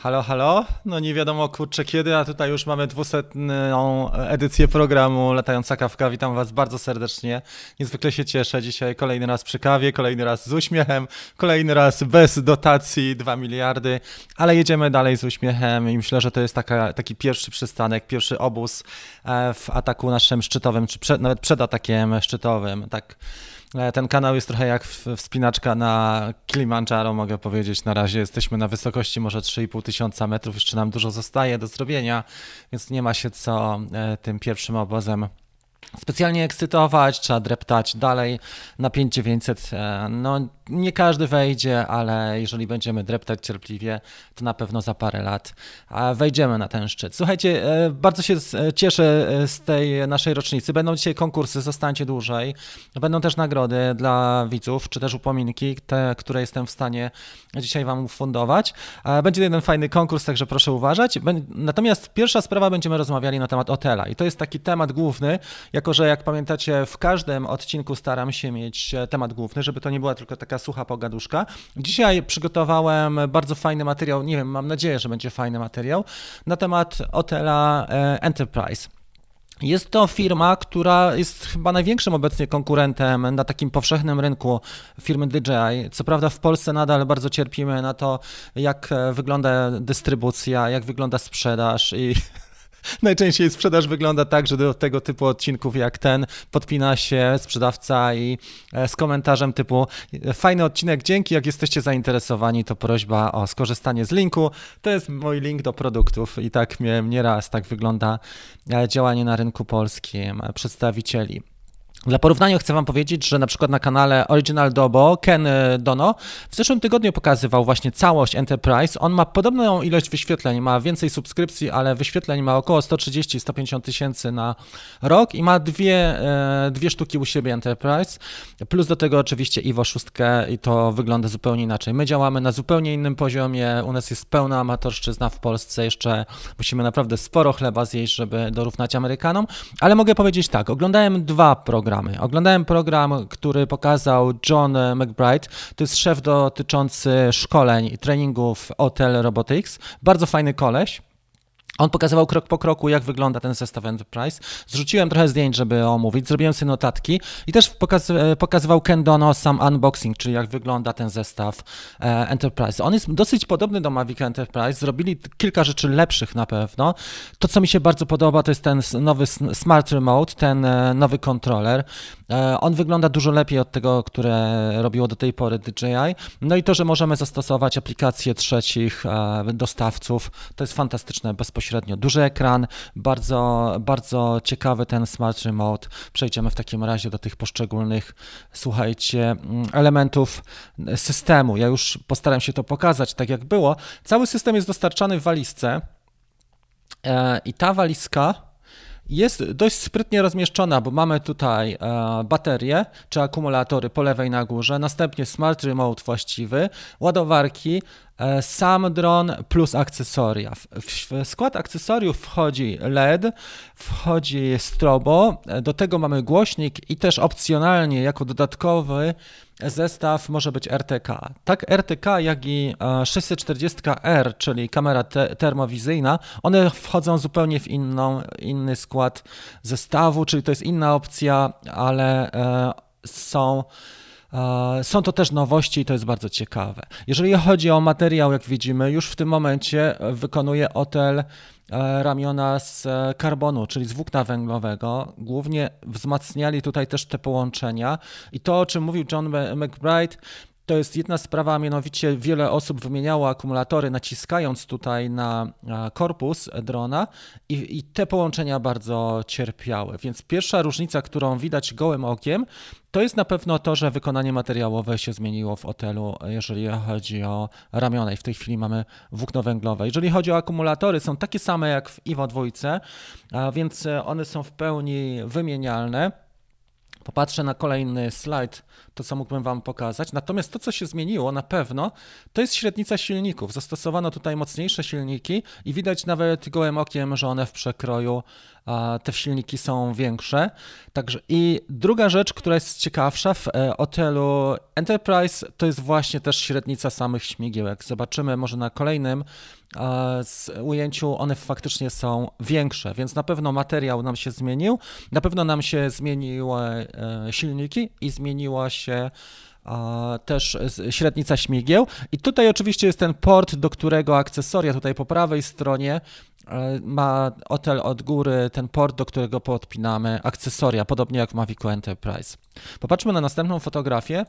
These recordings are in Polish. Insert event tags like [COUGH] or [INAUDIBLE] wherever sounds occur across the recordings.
Halo, halo. No nie wiadomo kurczę kiedy, a tutaj już mamy dwusetną edycję programu Latająca Kawka. Witam Was bardzo serdecznie. Niezwykle się cieszę. Dzisiaj kolejny raz przy kawie, kolejny raz z uśmiechem, kolejny raz bez dotacji 2 miliardy, ale jedziemy dalej z uśmiechem i myślę, że to jest taka, taki pierwszy przystanek, pierwszy obóz e, w ataku naszym szczytowym, czy przed, nawet przed atakiem szczytowym. Tak ten kanał jest trochę jak wspinaczka na Kilimandżaro, mogę powiedzieć. Na razie jesteśmy na wysokości może 3,5 tysiąca metrów, jeszcze nam dużo zostaje do zrobienia, więc nie ma się co e, tym pierwszym obozem specjalnie ekscytować, trzeba dreptać dalej na 5900. E, no, nie każdy wejdzie, ale jeżeli będziemy dreptać cierpliwie, to na pewno za parę lat wejdziemy na ten szczyt. Słuchajcie, e, bardzo się cieszę e, z tej naszej rocznicy. Będą dzisiaj konkursy, zostańcie dłużej. Będą też nagrody dla widzów, czy też upominki, te, które jestem w stanie dzisiaj Wam ufundować. Będzie jeden fajny konkurs, także proszę uważać. Natomiast pierwsza sprawa, będziemy rozmawiali na temat hotela i to jest taki temat główny, jako że jak pamiętacie, w każdym odcinku staram się mieć e, temat główny, żeby to nie była tylko taka sucha pogaduszka. Dzisiaj przygotowałem bardzo fajny materiał, nie wiem, mam nadzieję, że będzie fajny materiał, na temat hotela e, Enterprise. Jest to firma, która jest chyba największym obecnie konkurentem na takim powszechnym rynku firmy DJI. Co prawda w Polsce nadal bardzo cierpimy na to, jak e, wygląda dystrybucja, jak wygląda sprzedaż i [LAUGHS] Najczęściej sprzedaż wygląda tak, że do tego typu odcinków jak ten podpina się sprzedawca i e, z komentarzem typu fajny odcinek, dzięki, jak jesteście zainteresowani, to prośba o skorzystanie z linku. To jest mój link do produktów i tak miałem nieraz, tak wygląda e, działanie na rynku polskim e, przedstawicieli. Dla porównania chcę Wam powiedzieć, że na przykład na kanale Original Dobo Ken e, Dono w zeszłym tygodniu pokazywał właśnie całość Enterprise. On ma podobną ilość wyświetleń, ma więcej subskrypcji, ale wyświetleń ma około 130-150 tysięcy na rok i ma dwie, e, dwie sztuki u siebie Enterprise. Plus do tego oczywiście Iwo szóstkę i to wygląda zupełnie inaczej. My działamy na zupełnie innym poziomie, u nas jest pełna amatorszczyzna w Polsce, jeszcze musimy naprawdę sporo chleba zjeść, żeby dorównać Amerykanom, ale mogę powiedzieć tak, oglądałem dwa programy programy. Oglądałem program, który pokazał John McBride. To jest szef dotyczący szkoleń i treningów Hotel Robotics. Bardzo fajny koleś. On pokazywał krok po kroku, jak wygląda ten zestaw Enterprise. Zrzuciłem trochę zdjęć, żeby omówić, zrobiłem sobie notatki i też pokaz pokazywał Ken Dono sam unboxing, czyli jak wygląda ten zestaw e, Enterprise. On jest dosyć podobny do Mavic Enterprise, zrobili kilka rzeczy lepszych na pewno. To, co mi się bardzo podoba, to jest ten nowy Smart Remote, ten e, nowy kontroler. E, on wygląda dużo lepiej od tego, które robiło do tej pory DJI. No i to, że możemy zastosować aplikacje trzecich dostawców, to jest fantastyczne bezpośrednio bezpośrednio. Duży ekran, bardzo, bardzo ciekawy ten Smart Remote. Przejdziemy w takim razie do tych poszczególnych, słuchajcie, mm, elementów systemu. Ja już postaram się to pokazać tak jak było. Cały system jest dostarczany w walizce e, i ta walizka jest dość sprytnie rozmieszczona, bo mamy tutaj e, baterie czy akumulatory po lewej na górze, następnie smart remote właściwy, ładowarki, E, sam dron plus akcesoria. W skład akcesoriów wchodzi LED, wchodzi strobo, e, do tego mamy głośnik i też opcjonalnie jako dodatkowy zestaw może być RTK. Tak RTK, jak i 640R, e, czyli kamera te termowizyjna, one wchodzą zupełnie w inną, inny skład zestawu, czyli to jest inna opcja, ale są są to też nowości i to jest bardzo ciekawe. Jeżeli chodzi o materiał, jak widzimy, już w tym momencie wykonuje Otel e, ramiona z e, karbonu, czyli z włókna węglowego. Głównie wzmacniali tutaj też te połączenia i to, o czym mówił John McBride, to jest jedna sprawa, mianowicie wiele osób wymieniało akumulatory naciskając tutaj na korpus drona i, i, te połączenia bardzo cierpiały. Więc pierwsza różnica, którą widać gołym okiem, to jest na pewno to, że wykonanie materiałowe się zmieniło w hotelu, jeżeli chodzi o ramiona i w tej chwili mamy włókno węglowe. Jeżeli chodzi o akumulatory, są takie same jak w Iwo 2, a więc one są w pełni wymienialne. Popatrzę na kolejny slajd to co mógłbym Wam pokazać. Natomiast to, co się zmieniło na pewno, to jest średnica silników. Zastosowano tutaj mocniejsze silniki i widać nawet gołym okiem, że one w przekroju te silniki są większe. Także i druga rzecz, która jest ciekawsza w e, hotelu Enterprise, to jest właśnie też średnica samych śmigieł. Jak zobaczymy może na kolejnym z ujęciu, one faktycznie są większe, więc na pewno materiał nam się zmienił, na pewno nam się zmieniły e, silniki i zmieniła się też średnica śmigieł. I tutaj oczywiście jest ten port, do którego akcesoria tutaj po prawej stronie e, ma hotel od góry ten port, do którego podpinamy akcesoria, podobnie jak w Mavicu Enterprise. Popatrzmy na następną fotografię.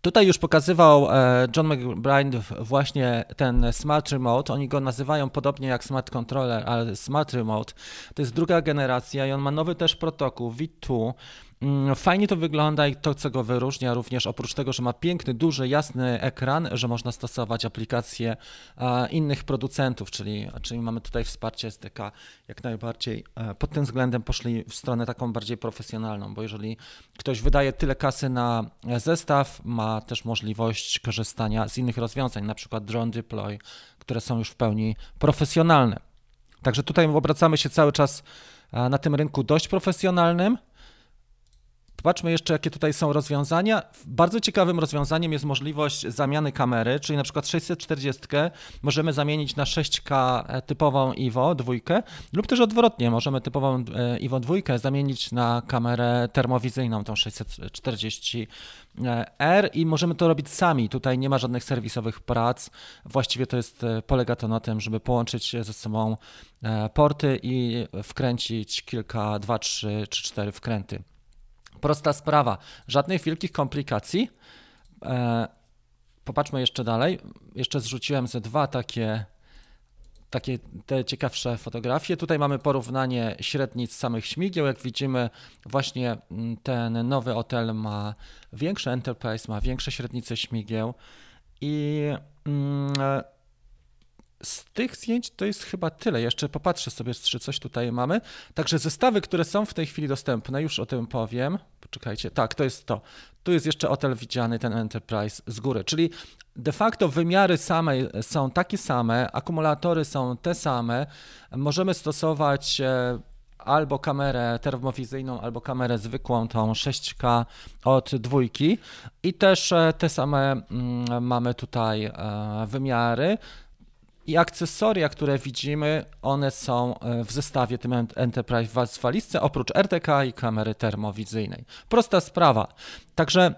Tutaj już pokazywał e, John McBride właśnie ten Smart Remote. Oni go nazywają podobnie jak Smart Controller, ale Smart Remote. To jest druga generacja i on ma nowy też protokół V2. Mm, fajnie to wygląda i to, co go wyróżnia, również oprócz tego, że ma piękny, duży, jasny ekran, że można stosować aplikacje innych producentów, czyli, czyli mamy tutaj wsparcie SDK jak najbardziej. E, pod tym względem poszli w stronę taką bardziej profesjonalną, bo jeżeli ktoś wydaje tyle kasy na zestaw, ma też możliwość korzystania z innych rozwiązań, na przykład Drone Deploy, które są już w pełni profesjonalne. Także tutaj obracamy się cały czas e, na tym rynku dość profesjonalnym. Zobaczmy jeszcze, jakie tutaj są rozwiązania. Bardzo ciekawym rozwiązaniem jest możliwość zamiany kamery, czyli na przykład 640 możemy zamienić na 6K e, typową IWO dwójkę, lub też odwrotnie, możemy typową e, IWO dwójkę zamienić na kamerę termowizyjną, tą 640R e, i możemy to robić sami. Tutaj nie ma żadnych serwisowych prac. Właściwie to jest, polega to na tym, żeby połączyć ze sobą porty i wkręcić kilka, dwa, trzy czy cztery wkręty prosta sprawa. Żadnych wielkich komplikacji. E, popatrzmy jeszcze dalej. Jeszcze zrzuciłem ze dwa takie, takie te ciekawsze fotografie. Tutaj mamy porównanie średnic samych śmigieł. Jak widzimy, właśnie mm, ten nowy hotel ma większe Enterprise, ma większe średnice śmigieł i mm, z tych zdjęć to jest chyba tyle. Jeszcze popatrzę sobie, czy coś tutaj mamy. Także zestawy, które są w tej chwili dostępne, już o tym powiem. Poczekajcie, tak, to jest to. Tu jest jeszcze hotel widziany, ten Enterprise z góry, czyli de facto wymiary same są takie same, akumulatory są te same. Możemy stosować e, albo kamerę termowizyjną, albo kamerę zwykłą, tą 6K od dwójki i też e, te same mm, mamy tutaj e, wymiary. I akcesoria, które widzimy, one są e, w zestawie tym Enterprise w walizce, oprócz RTK i kamery termowizyjnej. Prosta sprawa. Także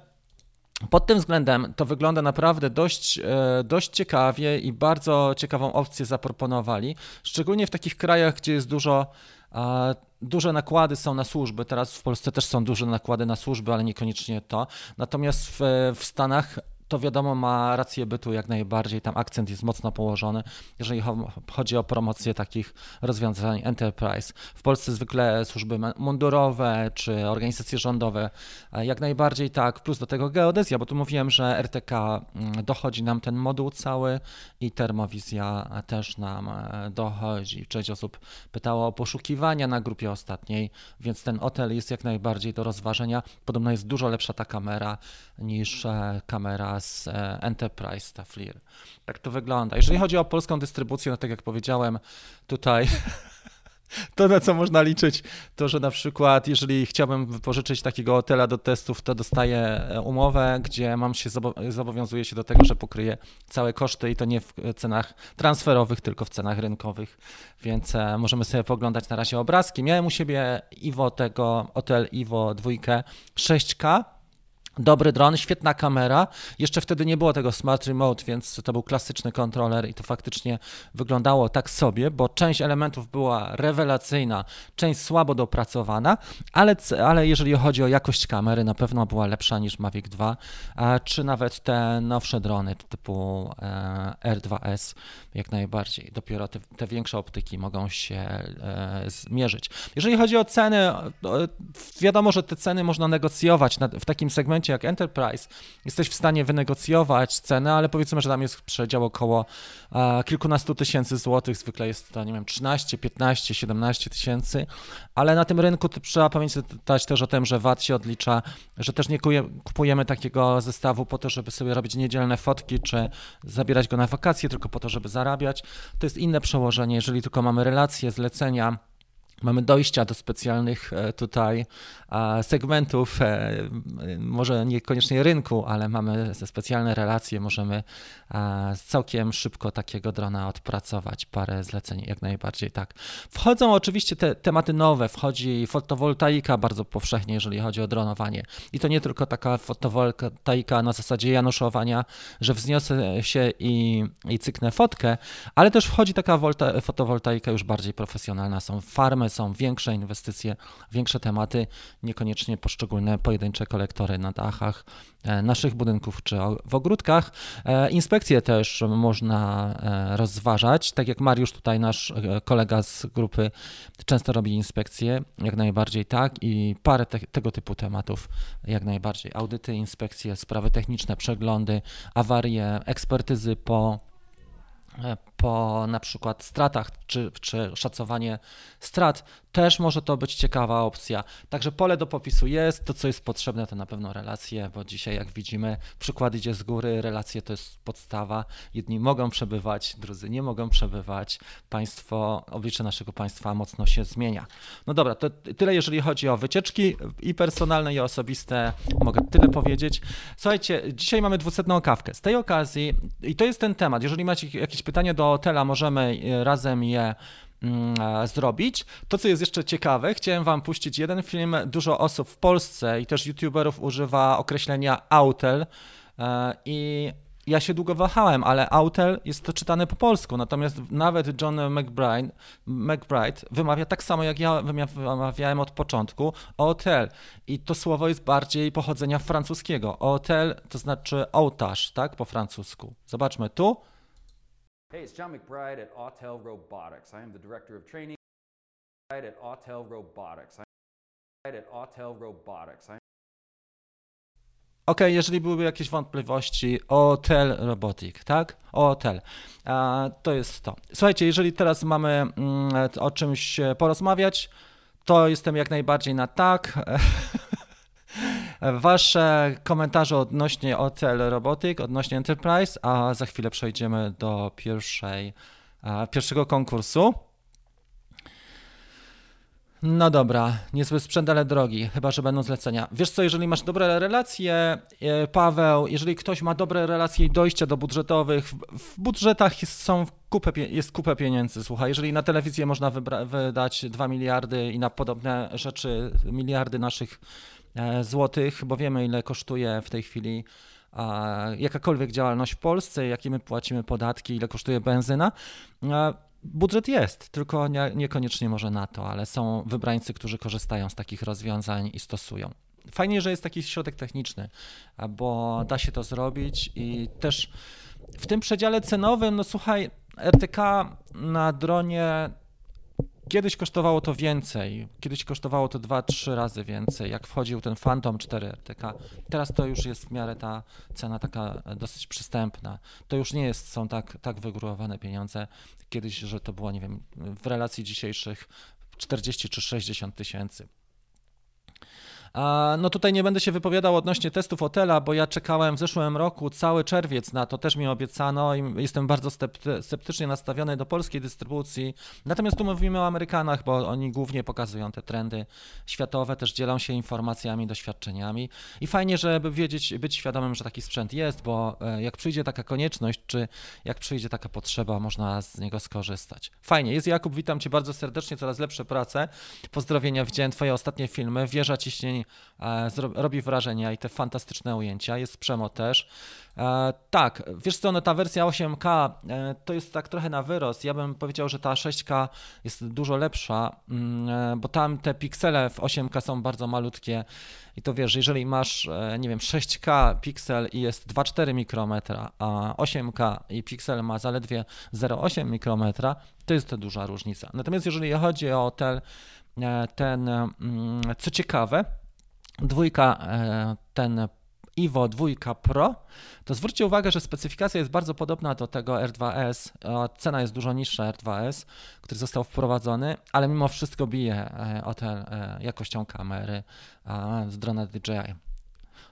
pod tym względem to wygląda naprawdę dość, e, dość ciekawie i bardzo ciekawą opcję zaproponowali, szczególnie w takich krajach, gdzie jest dużo duże nakłady są na służby. Teraz w Polsce też są duże nakłady na służby, ale niekoniecznie to. Natomiast w, w Stanach to wiadomo ma rację bytu jak najbardziej, tam akcent jest mocno położony, jeżeli chodzi o promocję takich rozwiązań enterprise. W Polsce zwykle służby mundurowe czy organizacje rządowe jak najbardziej tak, plus do tego geodezja, bo tu mówiłem, że RTK mm, dochodzi nam ten moduł cały i termowizja też nam e, dochodzi. Część osób pytało o poszukiwania na grupie ostatniej, więc ten hotel jest jak najbardziej do rozważenia. Podobno jest dużo lepsza ta kamera niż e, kamera z e, Enterprise, ta FLIR. Tak to wygląda. Jeżeli chodzi o polską dystrybucję, no tak jak powiedziałem, tutaj [LAUGHS] to, na co można liczyć, to że na przykład, jeżeli chciałbym wypożyczyć takiego hotela do testów, to dostaję e, umowę, gdzie mam się zobowiązuję się do tego, że pokryję całe koszty i to nie w cenach transferowych, tylko w cenach rynkowych. Więc e, możemy sobie poglądać na razie obrazki. Miałem u siebie Iwo tego, hotel Iwo 2 6K Dobry dron, świetna kamera. Jeszcze wtedy nie było tego Smart Remote, więc to był klasyczny kontroler i to faktycznie wyglądało tak sobie, bo część elementów była rewelacyjna, część słabo dopracowana, ale, ale jeżeli chodzi o jakość kamery, na pewno była lepsza niż Mavic 2, czy nawet te nowsze drony typu e, R2S, jak najbardziej. Dopiero te, te większe optyki mogą się e, zmierzyć. Jeżeli chodzi o ceny, wiadomo, że te ceny można negocjować w takim segmencie momencie jak Enterprise jesteś w stanie wynegocjować cenę, ale powiedzmy, że tam jest przedział około e, kilkunastu tysięcy złotych, zwykle jest to, nie wiem, 13, 15, 17 tysięcy, ale na tym rynku trzeba pamiętać też o tym, że VAT się odlicza, że też nie kupujemy takiego zestawu po to, żeby sobie robić niedzielne fotki, czy zabierać go na wakacje, tylko po to, żeby zarabiać. To jest inne przełożenie, jeżeli tylko mamy relacje, zlecenia, Mamy dojścia do specjalnych e, tutaj segmentów, e, może niekoniecznie rynku, ale mamy specjalne relacje, możemy całkiem szybko takiego drona odpracować, parę zleceń jak najbardziej tak. Wchodzą oczywiście te tematy nowe, wchodzi fotowoltaika bardzo powszechnie, jeżeli chodzi o dronowanie. I to nie tylko taka fotowoltaika na zasadzie januszowania, że wzniosę się i, i cyknę fotkę, ale też wchodzi taka volta, fotowoltaika już bardziej profesjonalna. Są farmy, są większe inwestycje, większe tematy, niekoniecznie poszczególne pojedyncze kolektory na dachach e, naszych budynków czy w ogródkach. E, inspekcje też można e, rozważać, tak jak Mariusz tutaj, nasz kolega z grupy, często robi inspekcje, jak najbardziej tak i parę te, tego typu tematów, jak najbardziej. Audyty, inspekcje, sprawy techniczne, przeglądy, awarie, ekspertyzy po po na przykład stratach czy, czy szacowanie strat, też może to być ciekawa opcja. Także pole do popisu jest, to co jest potrzebne to na pewno relacje, bo dzisiaj jak widzimy przykład idzie z góry, relacje to jest podstawa. Jedni mogą przebywać, drudzy nie mogą przebywać. Państwo, oblicze naszego państwa mocno się zmienia. No dobra, to tyle jeżeli chodzi o wycieczki i personalne i osobiste. Mogę tyle powiedzieć. Słuchajcie, dzisiaj mamy dwusetną kawkę. Z tej okazji, i to jest ten temat, jeżeli macie jakieś pytania do hotela, możemy e, razem je zrobić. To, co jest jeszcze ciekawe, chciałem Wam puścić jeden film. Dużo osób w Polsce i też YouTuberów używa określenia autel e, i ja się długo wahałem, ale Autel jest to czytane po polsku, natomiast nawet John McBride, McBride wymawia tak samo jak ja wymawiałem od początku Hotel i to słowo jest bardziej pochodzenia francuskiego. Hotel to znaczy ołtarz, tak, po francusku. Zobaczmy tu. Hey, it's John McBride at Autel Robotics. I am the director of training at Autel Robotics. I'm at Autel Robotics. Ok, jeżeli byłyby jakieś wątpliwości, Hotel Robotic, tak? Hotel. To jest to. Słuchajcie, jeżeli teraz mamy mm, o czymś porozmawiać, to jestem jak najbardziej na tak. [LAUGHS] Wasze komentarze odnośnie Hotel Robotic, odnośnie Enterprise, a za chwilę przejdziemy do pierwszej, pierwszego konkursu. No dobra, niezły sprzęt, ale drogi, chyba że będą zlecenia. Wiesz co, jeżeli masz dobre relacje, e, Paweł, jeżeli ktoś ma dobre relacje i dojścia do budżetowych, w budżetach są kupę, jest kupę pieniędzy, słuchaj, jeżeli na telewizję można wydać 2 miliardy i na podobne rzeczy miliardy naszych złotych, bo wiemy ile kosztuje w tej chwili jakakolwiek działalność w Polsce, jakie my płacimy podatki, ile kosztuje benzyna. E, budżet jest, tylko nie, niekoniecznie może na to, ale są wybrańcy, którzy korzystają z takich rozwiązań i stosują. Fajnie, że jest taki środek techniczny, bo da się to zrobić i też w tym przedziale cenowym, no słuchaj, RTK na dronie Kiedyś kosztowało to więcej, kiedyś kosztowało to 2-3 razy więcej, jak wchodził ten Phantom 4 RTK. Teraz to już jest w miarę ta cena taka dosyć przystępna. To już nie jest, są tak, tak wygórowane pieniądze. Kiedyś, że to było, nie wiem, w relacji dzisiejszych 40 czy 60 tysięcy. No tutaj nie będę się wypowiadał odnośnie testów hotela, bo ja czekałem w zeszłym roku cały czerwiec na to, też mi obiecano i jestem bardzo sceptycznie nastawiony do polskiej dystrybucji. Natomiast tu mówimy o Amerykanach, bo oni głównie pokazują te trendy światowe, też dzielą się informacjami, doświadczeniami i fajnie, żeby wiedzieć, być świadomym, że taki sprzęt jest, bo e, jak przyjdzie taka konieczność, czy jak przyjdzie taka potrzeba, można z niego skorzystać. Fajnie, jest Jakub, witam Cię bardzo serdecznie, coraz lepsze prace. Pozdrowienia, widziałem Twoje ostatnie filmy, wieża ciśnień robi wrażenie i te fantastyczne ujęcia. Jest Przemo też. E, tak, wiesz co, no ta wersja 8K e, to jest tak trochę na wyrost. Ja bym powiedział, że ta 6K jest dużo lepsza, mm, bo tam te piksele w 8K są bardzo malutkie i to wiesz, jeżeli masz, nie wiem, 6K piksel i jest 2,4 mikrometra, a 8K i piksel ma zaledwie 0,8 mikrometra, to jest to duża różnica. Natomiast jeżeli chodzi o ten, ten mm, co ciekawe, Dwójka, e, ten Ivo 2 Pro, to zwróćcie uwagę, że specyfikacja jest bardzo podobna do tego R2S. Cena jest dużo niższa R2S, który został wprowadzony, ale mimo wszystko bije e, o tę e, jakością kamery z drona DJI.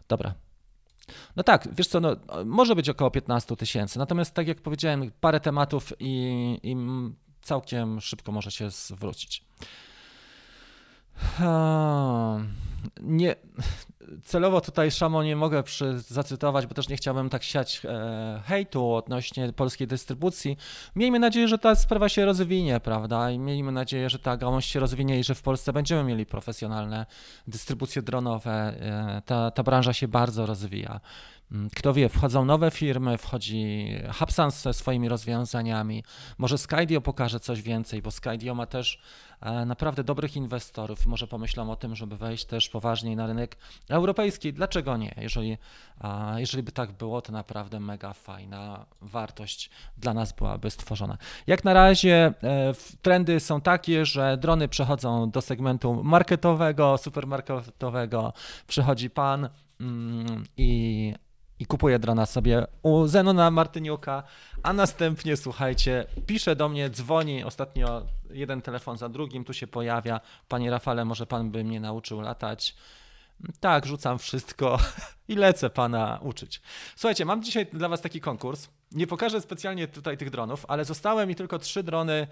Dobra, no tak, wiesz co, no, może być około 15 tysięcy, natomiast tak jak powiedziałem, parę tematów i, i całkiem szybko może się zwrócić. Nie, celowo tutaj Szamo nie mogę przy, zacytować, bo też nie chciałbym tak siać e, hejtu odnośnie polskiej dystrybucji. Miejmy nadzieję, że ta sprawa się rozwinie, prawda? I miejmy nadzieję, że ta gałąź się rozwinie i że w Polsce będziemy mieli profesjonalne dystrybucje dronowe. E, ta, ta branża się bardzo rozwija. Mm, kto wie, wchodzą nowe firmy, wchodzi Hubsans ze swoimi rozwiązaniami. Może Skydio pokaże coś więcej, bo Skydio ma też e, naprawdę dobrych inwestorów. Może pomyślą o tym, żeby wejść też poważniej na rynek europejski. Dlaczego nie? Jeżeli, jeżeli by tak było, to naprawdę mega fajna wartość dla nas byłaby stworzona. Jak na razie e, trendy są takie, że drony przechodzą do segmentu marketowego, supermarketowego. Przychodzi pan mm, i i drona sobie u Zenona Martyniuka, a następnie, słuchajcie, pisze do mnie, dzwoni, ostatnio jeden telefon za drugim, tu się pojawia, panie Rafale, może pan by mnie nauczył latać. Tak, rzucam wszystko [LAUGHS] i lecę pana uczyć. Słuchajcie, mam dzisiaj dla was taki konkurs. Nie pokażę specjalnie tutaj tych dronów, ale zostały mi tylko trzy drony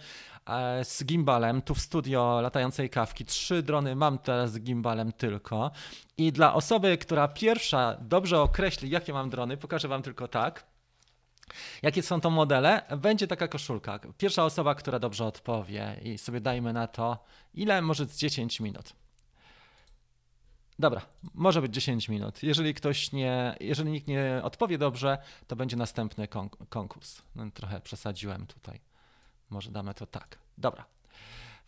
e, z gimbalem tu w studio latającej kawki. Trzy drony mam teraz z gimbalem tylko. I dla osoby, która pierwsza dobrze określi, jakie mam drony, pokażę wam tylko tak. Jakie są to modele? Będzie taka koszulka. Pierwsza osoba, która dobrze odpowie i sobie dajmy na to, ile może z 10 minut. Dobra, może być 10 minut. Jeżeli ktoś nie, jeżeli nikt nie odpowie dobrze, to będzie następny konkurs. No, trochę przesadziłem tutaj. Może damy to tak. Dobra.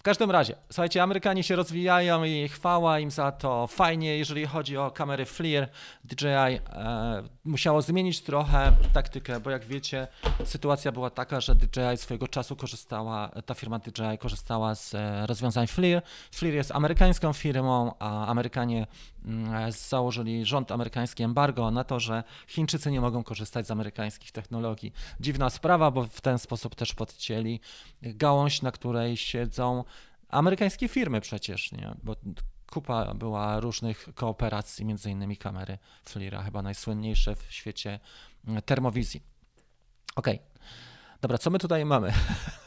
Każdym razie, słuchajcie, Amerykanie się rozwijają i chwała im za to. Fajnie, jeżeli chodzi o kamery FLIR, DJI e, musiało zmienić trochę taktykę, bo jak wiecie, sytuacja była taka, że DJI swojego czasu korzystała, ta firma DJI korzystała z e, rozwiązań FLIR. FLIR jest amerykańską firmą, a Amerykanie mm, założyli rząd amerykański embargo na to, że Chińczycy nie mogą korzystać z amerykańskich technologii. Dziwna sprawa, bo w ten sposób też podcięli gałąź, na której siedzą amerykańskie firmy przecież, nie? Bo kupa była różnych kooperacji, między innymi kamery Flira, chyba najsłynniejsze w świecie termowizji. Ok, dobra, co my tutaj mamy? [LAUGHS]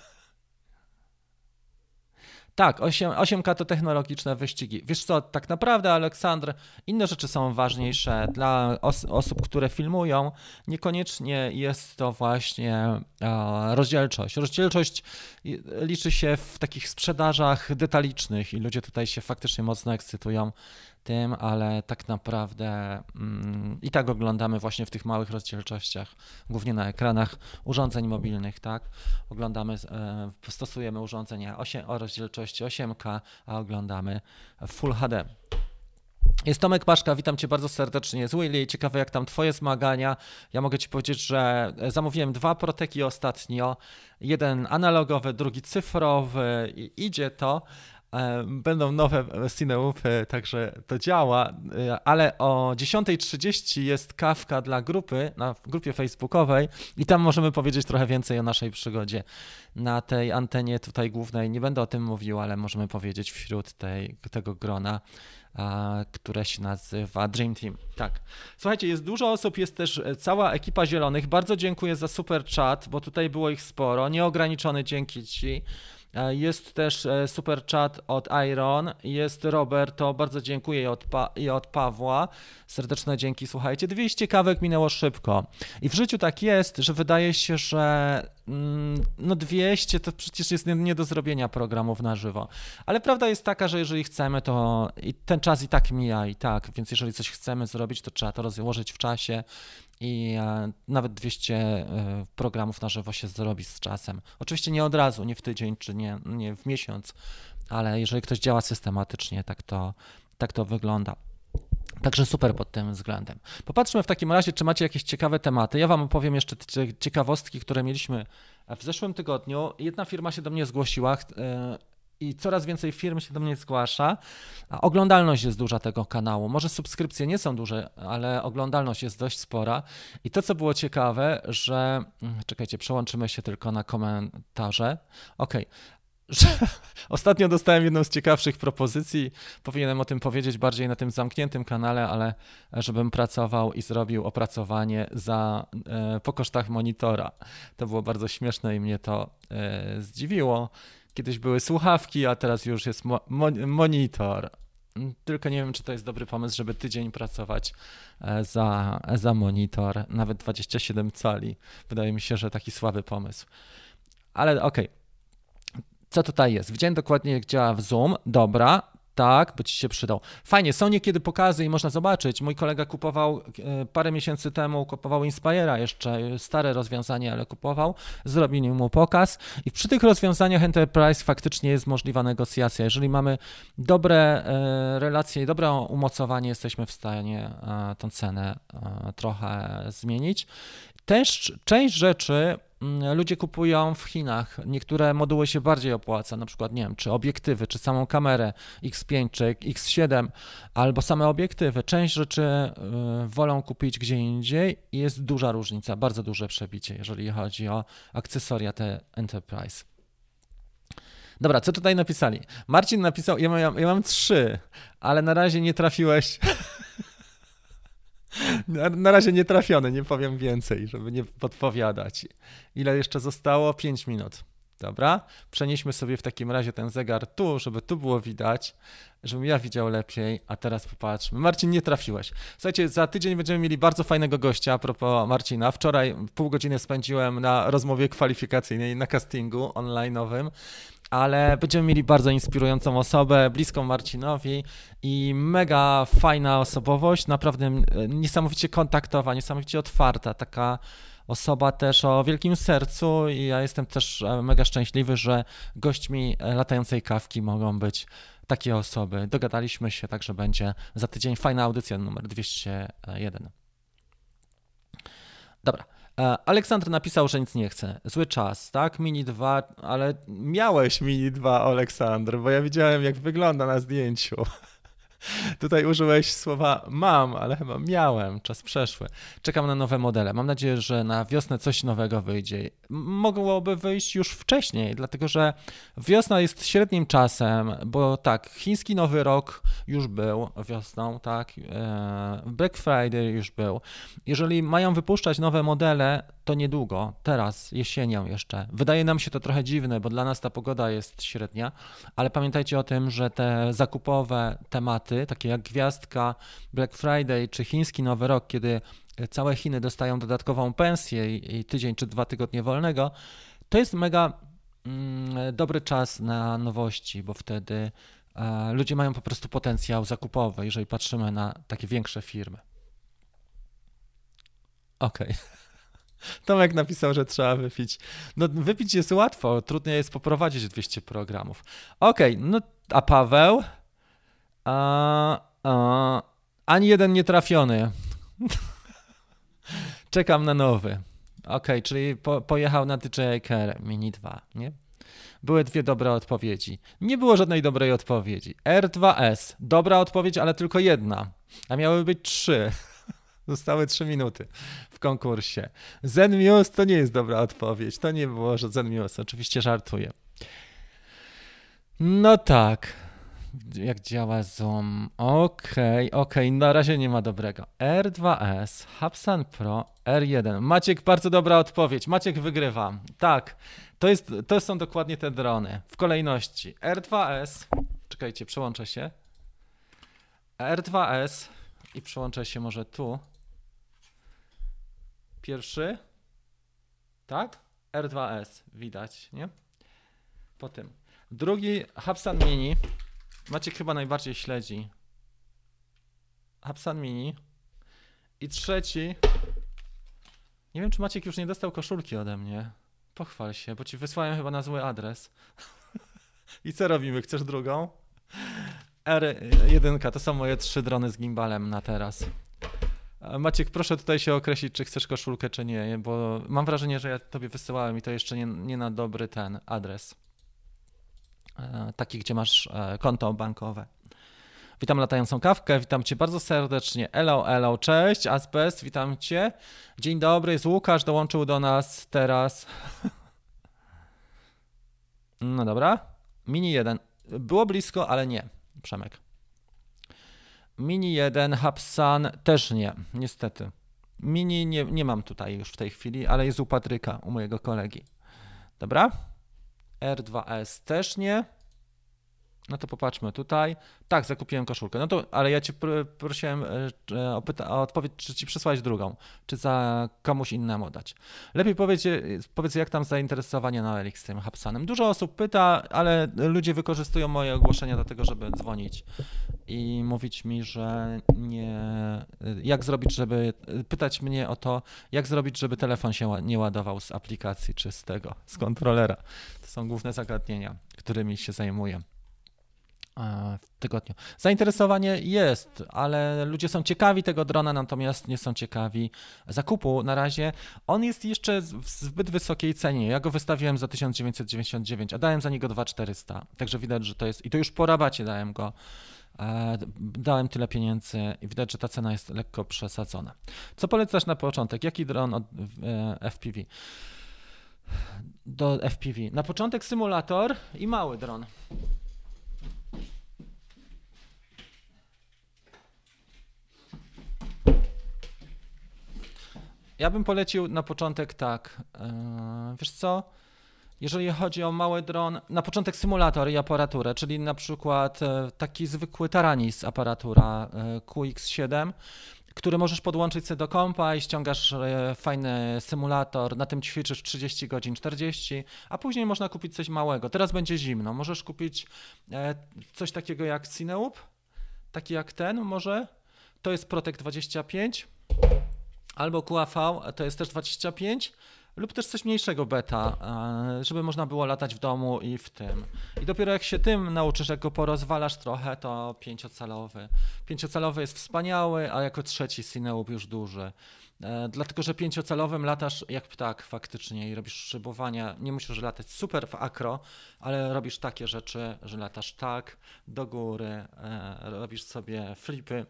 Tak, 8, 8K to technologiczne wyścigi. Wiesz co, tak naprawdę, Aleksandr, inne rzeczy są ważniejsze dla os osób, które filmują. Niekoniecznie jest to właśnie e, rozdzielczość. Rozdzielczość liczy się w takich sprzedażach detalicznych i ludzie tutaj się faktycznie mocno ekscytują tym, ale tak naprawdę mm, i tak oglądamy właśnie w tych małych rozdzielczościach, głównie na ekranach urządzeń mobilnych, tak? Oglądamy, e, stosujemy urządzenia 8, o rozdzielczości 8K, a oglądamy Full HD. Jest Tomek Paszka, witam Cię bardzo serdecznie z Willy. Ciekawe jak tam Twoje zmagania. Ja mogę Ci powiedzieć, że zamówiłem dwa proteki ostatnio. Jeden analogowy, drugi cyfrowy. Idzie to. E, będą nowe cineupy, także to działa, e, ale o 10.30 jest kawka dla grupy na grupie facebookowej i tam możemy powiedzieć trochę więcej o naszej przygodzie. Na tej antenie tutaj głównej nie będę o tym mówił, ale możemy powiedzieć wśród tej, tego grona, które się nazywa Dream Team. Tak. Słuchajcie, jest dużo osób, jest też cała ekipa zielonych. Bardzo dziękuję za super chat, bo tutaj było ich sporo. Nieograniczony dzięki Ci. E, jest też e, super chat od Iron, jest Roberto, bardzo dziękuję i od, pa i od Pawła. Serdeczne dzięki, słuchajcie. 200 kawek minęło szybko. I w życiu tak jest, że wydaje się, że mm, no 200 to przecież jest nie, nie do zrobienia programów na żywo. Ale prawda jest taka, że jeżeli chcemy, to ten czas i tak mija i tak, więc jeżeli coś chcemy zrobić, to trzeba to rozłożyć w czasie i e, nawet 200 e, programów na żywo się zrobi z czasem. Oczywiście nie od razu, nie w tydzień czy nie, nie w miesiąc, ale jeżeli ktoś działa systematycznie, tak to, tak to wygląda. Także super pod tym względem. Popatrzmy w takim razie, czy macie jakieś ciekawe tematy. Ja Wam opowiem jeszcze te ciekawostki, które mieliśmy w zeszłym tygodniu. Jedna firma się do mnie zgłosiła, e, i coraz więcej firm się do mnie zgłasza. A oglądalność jest duża tego kanału. Może subskrypcje nie są duże, ale oglądalność jest dość spora. I to, co było ciekawe, że. Mm, czekajcie, przełączymy się tylko na komentarze. OK. [LAUGHS] Że ostatnio dostałem jedną z ciekawszych propozycji. Powinienem o tym powiedzieć bardziej na tym zamkniętym kanale, ale żebym pracował i zrobił opracowanie za, e, po kosztach monitora. To było bardzo śmieszne i mnie to e, zdziwiło. Kiedyś były słuchawki, a teraz już jest mo monitor. Tylko nie wiem, czy to jest dobry pomysł, żeby tydzień pracować e, za, za monitor, nawet 27 cali. Wydaje mi się, że taki słaby pomysł. Ale okej. Okay. Co tutaj jest? Widziałem dokładnie, jak działa w Zoom. Dobra, tak, by ci się przydał. Fajnie, są niekiedy pokazy i można zobaczyć. Mój kolega kupował e, parę miesięcy temu, kupował Inspira jeszcze, stare rozwiązanie, ale kupował. Zrobili mu pokaz i przy tych rozwiązaniach Enterprise faktycznie jest możliwa negocjacja. Jeżeli mamy dobre e, relacje i dobre umocowanie, jesteśmy w stanie e, tą cenę trochę zmienić. Też część rzeczy ludzie kupują w Chinach. Niektóre moduły się bardziej opłaca, na przykład, nie wiem, czy obiektywy, czy samą kamerę X5 czy X7, albo same obiektywy. Część rzeczy y, wolą kupić gdzie indziej i jest duża różnica, bardzo duże przebicie, jeżeli chodzi o akcesoria te Enterprise. Dobra, co tutaj napisali? Marcin napisał, ja mam, ja mam trzy, ale na razie nie trafiłeś [LAUGHS] na, na razie nie trafiony, nie powiem więcej, żeby nie podpowiadać. Ile jeszcze zostało? 5 minut. Dobra, przenieśmy sobie w takim razie ten zegar tu, żeby tu było widać, żebym ja widział lepiej, a teraz popatrzmy. Marcin, nie trafiłeś. Słuchajcie, za tydzień będziemy mieli bardzo fajnego gościa, a propos Marcina. Wczoraj pół godziny spędziłem na rozmowie kwalifikacyjnej, na castingu online'owym ale będziemy mieli bardzo inspirującą osobę, bliską Marcinowi i mega fajna osobowość, naprawdę niesamowicie kontaktowa, niesamowicie otwarta, taka osoba też o wielkim sercu i ja jestem też e, mega szczęśliwy, że gośćmi latającej kawki mogą być takie osoby. Dogadaliśmy się, także będzie za tydzień fajna audycja numer 201. Dobra. E, Aleksandr napisał, że nic nie chce. Zły czas, tak? Mini 2, ale miałeś Mini 2, Aleksandr, bo ja widziałem, jak wygląda na zdjęciu. [LAUGHS] Tutaj użyłeś słowa mam, ale chyba miałem, czas przeszły. Czekam na nowe modele. Mam nadzieję, że na wiosnę coś nowego wyjdzie. Mogłoby wyjść już wcześniej, dlatego że wiosna jest średnim czasem, bo tak, chiński nowy rok już był wiosną, tak, e, Black Friday już był. Jeżeli mają wypuszczać nowe modele, to niedługo, teraz, jesienią jeszcze. Wydaje nam się to trochę dziwne, bo dla nas ta pogoda jest średnia, ale pamiętajcie o tym, że te zakupowe tematy, takie jak Gwiazdka, Black Friday czy chiński Nowy Rok, kiedy całe Chiny dostają dodatkową pensję i, tydzień czy dwa tygodnie wolnego, to jest mega mm, dobry czas na nowości, bo wtedy e, ludzie mają po prostu potencjał zakupowy, jeżeli patrzymy na takie większe firmy. Okej. Okay. Tomek napisał, że trzeba wypić. No wypić jest łatwo, trudniej jest poprowadzić 200 programów. Okej, okay, no a Paweł? A, a, ani jeden nie trafiony. [LAUGHS] Czekam na nowy. Okej, okay, czyli po, pojechał na DJI Care Mini 2, nie? Były dwie dobre odpowiedzi. Nie było żadnej dobrej odpowiedzi. R2S, dobra odpowiedź, ale tylko jedna. A miały być trzy. Zostały trzy minuty w konkursie. Zen Muse to nie jest dobra odpowiedź. To nie było, że Zen Muse. Oczywiście żartuję. No tak. Jak działa Zoom? Okej, okay, okej, okay. na razie nie ma dobrego. R2S, Hubsan Pro, R1. Maciek, bardzo dobra odpowiedź. Maciek wygrywa. Tak, to, jest, to są dokładnie te drony. W kolejności R2S, czekajcie, przełączę się. R2S i przełączę się może tu. Pierwszy, tak? R2S widać, nie? Po tym. Drugi Hubsan Mini. Maciek chyba najbardziej śledzi. Hubsan Mini. I trzeci. Nie wiem, czy Maciek już nie dostał koszulki ode mnie. Pochwal się, bo ci wysłałem chyba na zły adres. [LAUGHS] I co robimy? Chcesz drugą? R1 to są moje trzy drony z gimbalem na teraz. Maciek, proszę tutaj się określić, czy chcesz koszulkę, czy nie, bo mam wrażenie, że ja tobie wysyłałem i to jeszcze nie, nie na dobry ten adres. taki, gdzie masz e, konto bankowe. Witam latającą kawkę, witam cię bardzo serdecznie. Elo, elo, cześć, Asbest, witam cię. Dzień dobry, jest Łukasz, dołączył do nas teraz. [LAUGHS] No dobra. Mini 1. Było blisko, ale nie. Przemek. Mini 1, Hapsan też nie, niestety. Mini nie, nie mam tutaj już w tej chwili, ale jest u Patryka, u mojego kolegi. Dobra. R2S też nie. No to popatrzmy tutaj. Tak, zakupiłem koszulkę. No to, ale ja cię prosiłem e, o, pyta- o odpowiedź, czy ci przysłać drugą, czy za komuś innemu dać. Lepiej powiedz, powiedz jak tam zainteresowanie na Elix tym Hapsanem. Dużo osób pyta, ale ludzie wykorzystują moje ogłoszenia do tego, żeby dzwonić i mówić mi, że nie. Jak zrobić, żeby. Pytać mnie o to, jak zrobić, żeby telefon się nie ładował z aplikacji czy z tego, z kontrolera. To są główne zagadnienia, którymi się zajmuję w tygodniu. Zainteresowanie jest, ale ludzie są ciekawi tego drona, natomiast nie są ciekawi zakupu na razie. On jest jeszcze w zbyt wysokiej cenie. Ja go wystawiłem za 1999, a dałem za niego 2400. Także widać, że to jest. I to już po rabacie dałem go. E, dałem tyle pieniędzy i widać, że ta cena jest lekko przesadzona. Co polecasz na początek? Jaki dron od e, FPV? Do FPV. Na początek symulator i mały dron. Ja bym polecił na początek tak. E, wiesz co? Jeżeli chodzi o mały dron, na początek symulator i aparaturę, czyli na przykład e, taki zwykły Taranis aparatura e, QX7, który możesz podłączyć sobie do kompa i ściągasz fajny symulator, na tym ćwiczysz 30 godzin, 40, a później można kupić coś małego. Teraz będzie zimno, możesz kupić coś takiego jak Cineub, taki jak ten może, to jest Protect 25, albo QAV to jest też 25 lub też coś mniejszego beta, e, żeby można było latać w domu i w tym. I dopiero jak się tym nauczysz, jak go porozwalasz trochę, to pięciocalowy. Pięciocalowy jest wspaniały, a jako trzeci Cineub już duży. E, dlatego, że pięciocalowym latasz jak ptak faktycznie i robisz szybowania. Nie musisz latać super w akro, ale robisz takie rzeczy, że latasz tak do góry, e, robisz sobie flipy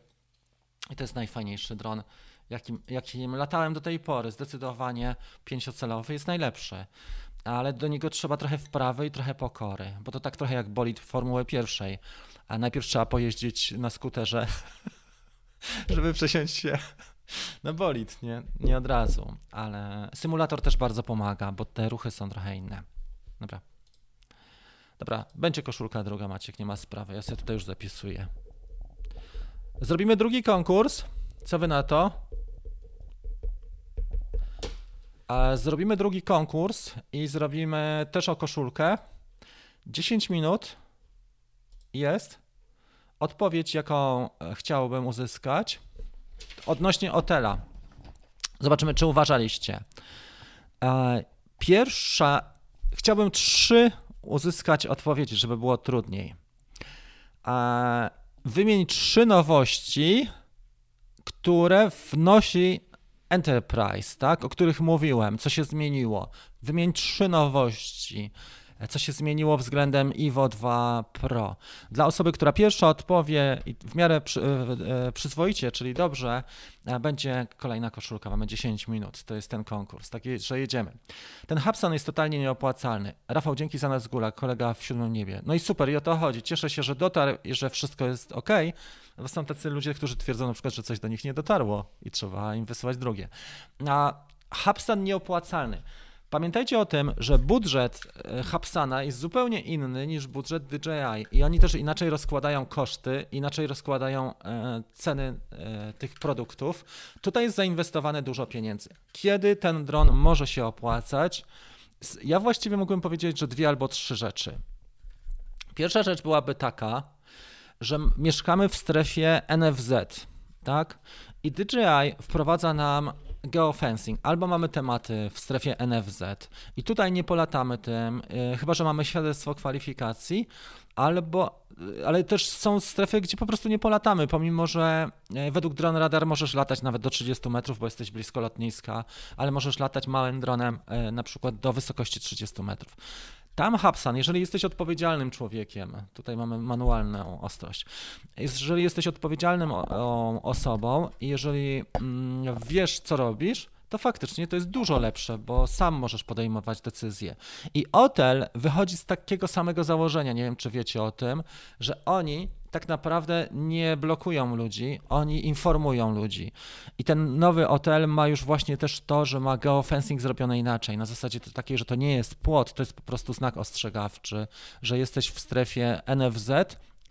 i to jest najfajniejszy dron jakim, jakim latałem do tej pory, zdecydowanie pięciocelowy jest najlepszy. Ale do niego trzeba trochę wprawy i trochę pokory, bo to tak trochę jak bolid Formuły pierwszej. A najpierw trzeba pojeździć na skuterze, [LAUGHS] żeby przesiąść się na bolid, nie? nie od razu. Ale symulator też bardzo pomaga, bo te ruchy są trochę inne. Dobra. Dobra, będzie koszulka druga, Maciek, nie ma sprawy. Ja sobie tutaj już zapisuję. Zrobimy drugi konkurs. Co wy na to? Zrobimy drugi konkurs i zrobimy też o koszulkę. 10 minut jest. Odpowiedź, jaką e, chciałbym uzyskać odnośnie Otela. Zobaczymy, czy uważaliście. E, pierwsza, chciałbym trzy uzyskać odpowiedzi, żeby było trudniej. E, wymień trzy nowości, które wnosi Enterprise, tak, o których mówiłem, co się zmieniło. Wymień trzy nowości, co się zmieniło względem Evo 2 Pro. Dla osoby, która pierwsza odpowie w miarę przy, e, e, przyzwoicie, czyli dobrze, e, będzie kolejna koszulka. Mamy 10 minut. To jest ten konkurs. Tak, że jedziemy. Ten Hubsan jest totalnie nieopłacalny. Rafał, dzięki za nas góra, kolega w siódmym niebie. No i super, i o to chodzi. Cieszę się, że dotarł i że wszystko jest ok. Bo są tacy ludzie, którzy twierdzą na przykład, że coś do nich nie dotarło i trzeba im wysyłać drugie. A Hubsan nieopłacalny. Pamiętajcie o tym, że budżet e, Hapsana jest zupełnie inny niż budżet DJI i oni też inaczej rozkładają koszty, inaczej rozkładają e, ceny e, tych produktów. Tutaj jest zainwestowane dużo pieniędzy. Kiedy ten dron może się opłacać? Ja właściwie mógłbym powiedzieć, że dwie albo trzy rzeczy. Pierwsza rzecz byłaby taka, że mieszkamy w strefie NFZ, tak? I DJI wprowadza nam geofencing. Albo mamy tematy w strefie NFZ i tutaj nie polatamy tym, yy, chyba że mamy świadectwo kwalifikacji, albo, yy, ale też są strefy, gdzie po prostu nie polatamy, pomimo że yy, według dron radar możesz latać nawet do 30 metrów, bo jesteś blisko lotniska, ale możesz latać małym dronem y, na przykład do wysokości 30 metrów. Tam Hapsan, jeżeli jesteś odpowiedzialnym człowiekiem, tutaj mamy manualną ostrość, jeżeli jesteś odpowiedzialnym osobą i jeżeli mm, wiesz, co robisz, to faktycznie to jest dużo lepsze, bo sam możesz podejmować decyzje. I Otel wychodzi z takiego samego założenia, nie wiem czy wiecie o tym, że oni tak naprawdę nie blokują ludzi, oni informują ludzi. I ten nowy hotel ma już właśnie też to, że ma geofencing zrobione inaczej. Na zasadzie takiej, że to nie jest płot, to jest po prostu znak ostrzegawczy, że jesteś w strefie NFZ,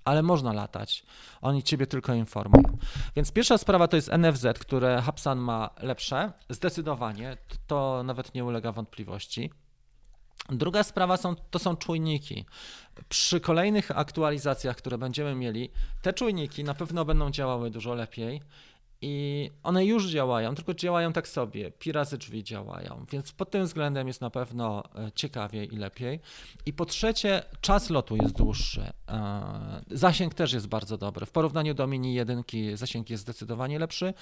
ale można latać. Oni ciebie tylko informują. Więc pierwsza sprawa to jest NFZ, które Hapsan ma lepsze, zdecydowanie, to nawet nie ulega wątpliwości. Druga sprawa są, to są czujniki. Przy kolejnych aktualizacjach, które będziemy mieli, te czujniki na pewno będą działały dużo lepiej i one już działają, tylko działają tak sobie. Pi razy drzwi działają, więc pod tym względem jest na pewno e, ciekawiej i lepiej. I po trzecie, czas lotu jest dłuższy. E, zasięg też jest bardzo dobry. W porównaniu do Mini 1 zasięg jest zdecydowanie lepszy.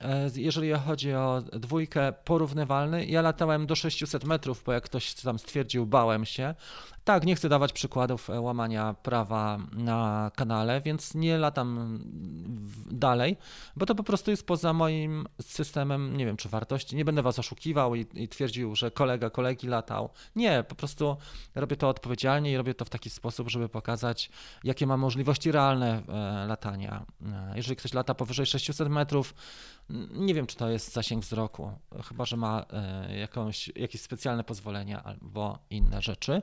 E, jeżeli chodzi o dwójkę, porównywalny. Ja latałem do 600 metrów, bo jak ktoś tam stwierdził, bałem się. Tak, nie chcę dawać przykładów e, łamania prawa na kanale, więc nie latam dalej, bo to po prostu jest poza moim systemem, nie wiem czy wartości. Nie będę was oszukiwał i, i twierdził, że kolega kolegi latał. Nie, po prostu robię to odpowiedzialnie i robię to w taki sposób, żeby pokazać, jakie mam możliwości realne e, latania. E, jeżeli ktoś lata powyżej 600 metrów, nie wiem, czy to jest zasięg wzroku, chyba że ma jakąś, jakieś specjalne pozwolenia albo inne rzeczy.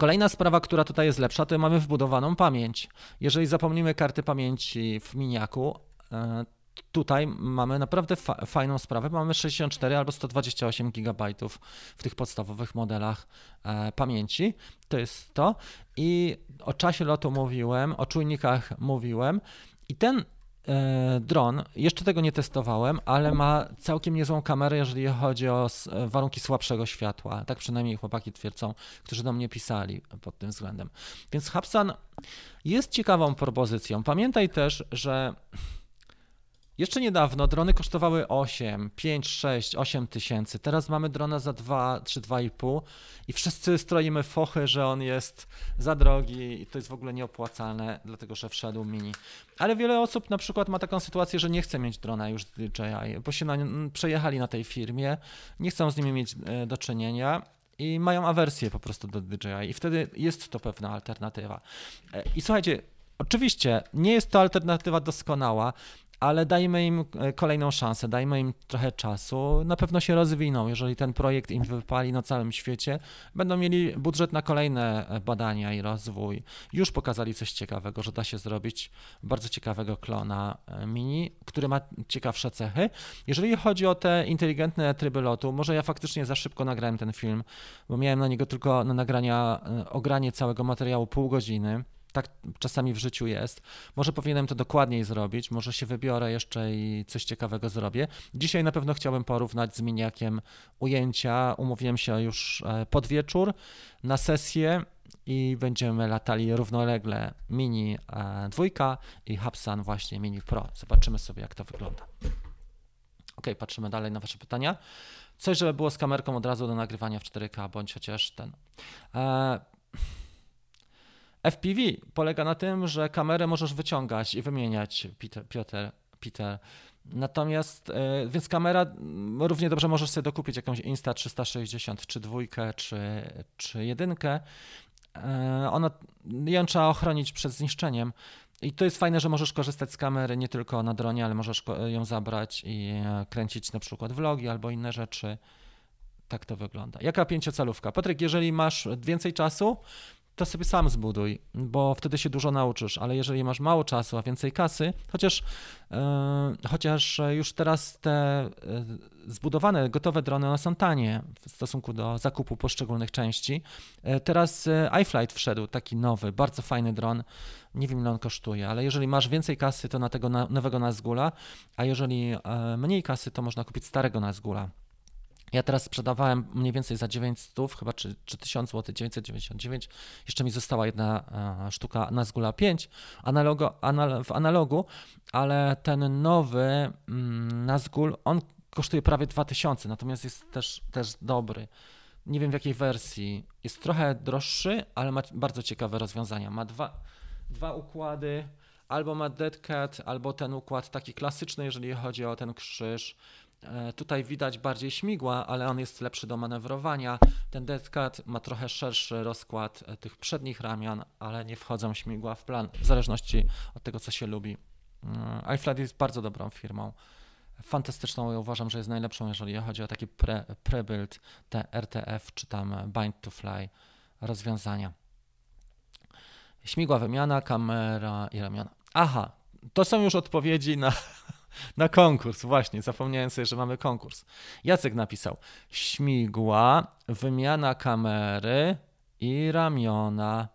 Kolejna sprawa, która tutaj jest lepsza, to mamy wbudowaną pamięć. Jeżeli zapomnimy karty pamięci w miniaku, e, tutaj mamy naprawdę fa fajną sprawę. Mamy 64 albo 128 GB w tych podstawowych modelach e, pamięci. To jest to. I o czasie lotu mówiłem, o czujnikach mówiłem. I ten dron, jeszcze tego nie testowałem, ale ma całkiem niezłą kamerę, jeżeli chodzi o warunki słabszego światła. Tak przynajmniej chłopaki twierdzą, którzy do mnie pisali pod tym względem. Więc Hubsan jest ciekawą propozycją. Pamiętaj też, że jeszcze niedawno drony kosztowały 8, 5, 6, 8 tysięcy. Teraz mamy drona za 2 czy 2,5 i wszyscy stroimy fochy, że on jest za drogi i to jest w ogóle nieopłacalne, dlatego że wszedł mini. Ale wiele osób na przykład ma taką sytuację, że nie chce mieć drona już z DJI, bo się na, przejechali na tej firmie, nie chcą z nimi mieć e, do czynienia i mają awersję po prostu do DJI i wtedy jest to pewna alternatywa. E, I słuchajcie, Oczywiście nie jest to alternatywa doskonała, ale dajmy im e, kolejną szansę, dajmy im trochę czasu. Na pewno się rozwiną, jeżeli ten projekt im wypali na całym świecie. Będą mieli budżet na kolejne e, badania i rozwój. Już pokazali coś ciekawego, że da się zrobić bardzo ciekawego klona e, mini, który ma ciekawsze cechy. Jeżeli chodzi o te inteligentne tryby lotu, może ja faktycznie za szybko nagrałem ten film, bo miałem na niego tylko na nagrania, ogranie całego materiału pół godziny tak czasami w życiu jest. Może powinienem to dokładniej zrobić, może się wybiorę jeszcze i coś ciekawego zrobię. Dzisiaj na pewno chciałbym porównać z miniakiem ujęcia. Umówiłem się już e, pod wieczór na sesję i będziemy latali równolegle Mini 2 e, i Hubsan właśnie Mini Pro. Zobaczymy sobie, jak to wygląda. Ok, patrzymy dalej na Wasze pytania. Coś, żeby było z kamerką od razu do nagrywania w 4K, bądź chociaż ten. FPV polega na tym, że kamerę możesz wyciągać i wymieniać, Peter. Peter, Peter. Natomiast, e, więc kamera równie dobrze możesz sobie dokupić jakąś Insta 360, czy dwójkę, czy, czy jedynkę. E, ona, ją trzeba ochronić przed zniszczeniem. I to jest fajne, że możesz korzystać z kamery nie tylko na dronie, ale możesz ją zabrać i e, kręcić na przykład vlogi albo inne rzeczy. Tak to wygląda. Jaka pięciocalówka? Patryk, jeżeli masz więcej czasu, to sobie sam zbuduj, bo wtedy się dużo nauczysz, ale jeżeli masz mało czasu, a więcej kasy, chociaż, yy, chociaż już teraz te yy, zbudowane, gotowe drony, one są tanie w stosunku do zakupu poszczególnych części. Yy, teraz iFlight wszedł, taki nowy, bardzo fajny dron, nie wiem ile on kosztuje, ale jeżeli masz więcej kasy, to na tego na, nowego Nazgula, a jeżeli mniej kasy, to można kupić starego Nazgula. Ja teraz sprzedawałem mniej więcej za 900, chyba czy, czy 1000 zł, 999. Jeszcze mi została jedna e, sztuka Nazgula 5 analogo, anal, w analogu, ale ten nowy mm, Nazgul, on kosztuje prawie 2000, natomiast jest też, też dobry. nie wiem w jakiej wersji. Jest trochę droższy, ale ma bardzo ciekawe rozwiązania. Ma dwa, dwa układy, albo ma Dead Cat, albo ten układ taki klasyczny, jeżeli chodzi o ten krzyż. E, tutaj widać bardziej śmigła, ale on jest lepszy do manewrowania. Ten Dead Cat ma trochę szerszy rozkład e, tych przednich ramion, ale nie wchodzą śmigła w plan, w zależności od tego, co się lubi. E, iFlat jest bardzo dobrą firmą. Fantastyczną, ja uważam, że jest najlepszą, jeżeli chodzi o taki pre, pre-build, te RTF czy tam Bind to Fly rozwiązania. Śmigła wymiana, kamera i ramiona. Aha, to są już odpowiedzi na, na konkurs. Właśnie, zapomniałem sobie, że mamy konkurs. Jacek napisał: śmigła, wymiana kamery i ramiona.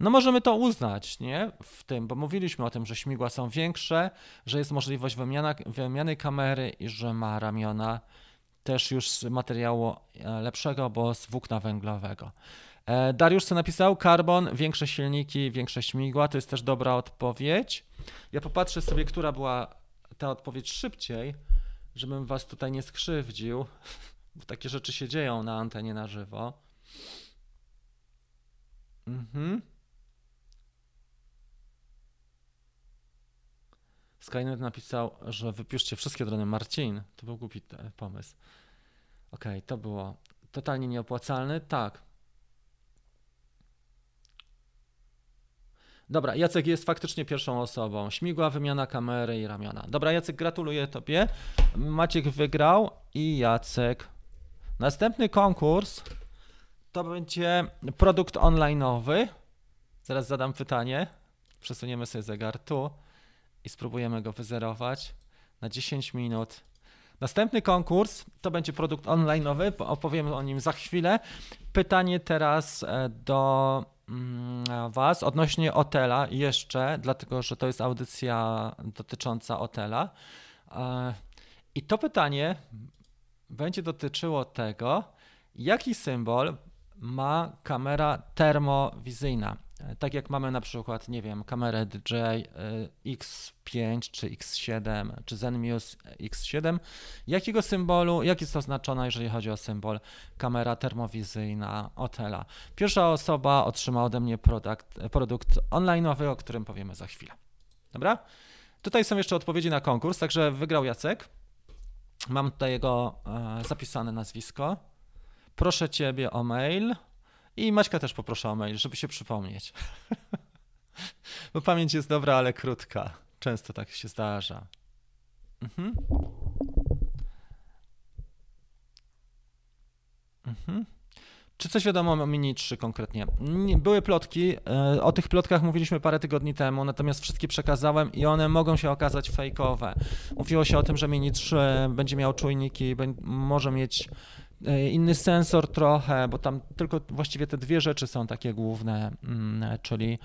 No możemy to uznać, nie? W tym, bo mówiliśmy o tym, że śmigła są większe, że jest możliwość wymiana, wymiany kamery i że ma ramiona też już z materiału e, lepszego, bo z włókna węglowego. E, Dariusz co napisał? Carbon, większe silniki, większe śmigła, to jest też dobra odpowiedź. Ja popatrzę sobie, która była ta odpowiedź szybciej, żebym was tutaj nie skrzywdził, [LAUGHS] bo takie rzeczy się dzieją na antenie na żywo. Mhm. Skynet napisał, że wypiszcie wszystkie drony Marcin. To był głupi pomysł. Okej, okay, to było totalnie nieopłacalny. Tak. Dobra, Jacek jest faktycznie pierwszą osobą. Śmigła, wymiana kamery i ramiona. Dobra, Jacek, gratuluję Tobie. Maciek wygrał i Jacek. Następny konkurs to będzie produkt online'owy. Zaraz zadam pytanie. Przesuniemy sobie zegar tu i spróbujemy go wyzerować na 10 minut. Następny konkurs to będzie produkt online'owy, opowiem o nim za chwilę. Pytanie teraz e, do Was odnośnie Otela jeszcze, dlatego że to jest audycja dotycząca Otela. E, I to pytanie będzie dotyczyło tego, jaki symbol ma kamera termowizyjna. Tak jak mamy na przykład, nie wiem, kamerę DJI e, X5 czy X7 czy Zenmuse X7, jakiego symbolu, jak jest oznaczona, jeżeli chodzi o symbol kamera termowizyjna Otela. Pierwsza osoba otrzyma ode mnie produkt, produkt online'owy, o którym powiemy za chwilę. Dobra? Tutaj są jeszcze odpowiedzi na konkurs, także wygrał Jacek. Mam tutaj jego e, zapisane nazwisko. Proszę Ciebie o mail. I Maćka też poproszę o mail, żeby się przypomnieć. [LAUGHS] Bo pamięć jest dobra, ale krótka. Często tak się zdarza. Mhm. Mhm. Czy coś wiadomo o Mini 3 konkretnie? Były plotki, e, o tych plotkach mówiliśmy parę tygodni temu, natomiast wszystkie przekazałem i one mogą się okazać fejkowe. Mówiło się o tym, że Mini 3 będzie miał czujniki, może mieć inny sensor trochę, bo tam tylko właściwie te dwie rzeczy są takie główne, mm, czyli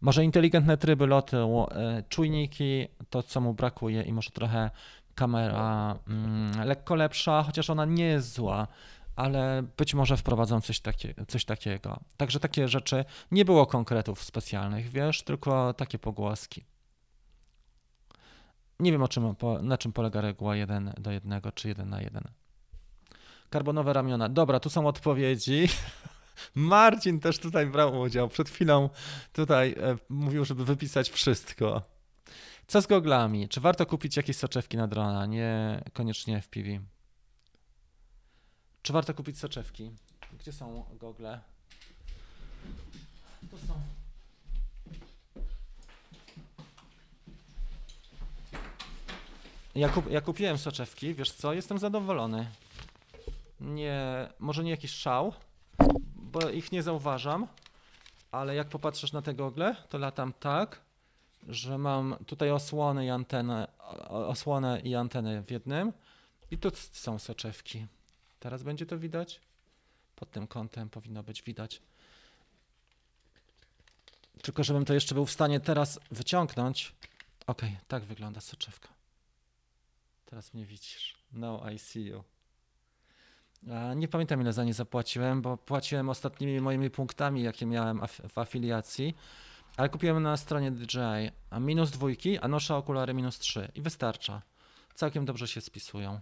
może inteligentne tryby lotu, e, czujniki, to co mu brakuje i może trochę kamera mm, lekko lepsza, chociaż ona nie jest zła, ale być może wprowadzą coś, takie, coś takiego. Także takie rzeczy, nie było konkretów specjalnych, wiesz, tylko takie pogłoski. Nie wiem, o czym, na czym polega reguła 1 do 1 czy 1 na 1. Karbonowe ramiona. Dobra, tu są odpowiedzi. [LAUGHS] Marcin też tutaj brał udział. Przed chwilą tutaj e, mówił, żeby wypisać wszystko. Co z goglami? Czy warto kupić jakieś soczewki na drona? Nie koniecznie w PV. Czy warto kupić soczewki? Gdzie są gogle? To są. Ja, kup, ja kupiłem soczewki, wiesz co? Jestem zadowolony nie, może nie jakiś szał, bo ich nie zauważam, ale jak popatrzysz na te gogle, to latam tak, że mam tutaj osłonę i antenę, osłonę i antenę w jednym i tu są soczewki. Teraz będzie to widać? Pod tym kątem powinno być widać. Tylko żebym to jeszcze był w stanie teraz wyciągnąć. Ok, tak wygląda soczewka. Teraz mnie widzisz. No I see you. Nie pamiętam ile za nie zapłaciłem, bo płaciłem ostatnimi moimi punktami, jakie miałem w afiliacji, ale kupiłem na stronie DJI a minus dwójki, a noszę okulary minus trzy i wystarcza. Całkiem dobrze się spisują.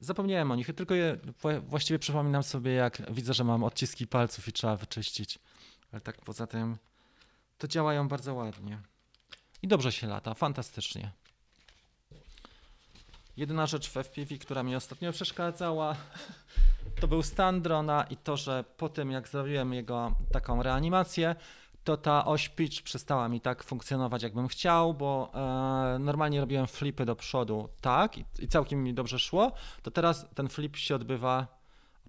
Zapomniałem o nich, tylko je właściwie przypominam sobie, jak widzę, że mam odciski palców i trzeba wyczyścić. Ale tak poza tym to działają bardzo ładnie. I dobrze się lata, fantastycznie. Jedyna rzecz w FPV, która mi ostatnio przeszkadzała, to był stan drona i to, że po tym jak zrobiłem jego taką reanimację, to ta oś pitch przestała mi tak funkcjonować, jakbym chciał, bo e, normalnie robiłem flipy do przodu tak i, i, całkiem mi dobrze szło, to teraz ten flip się odbywa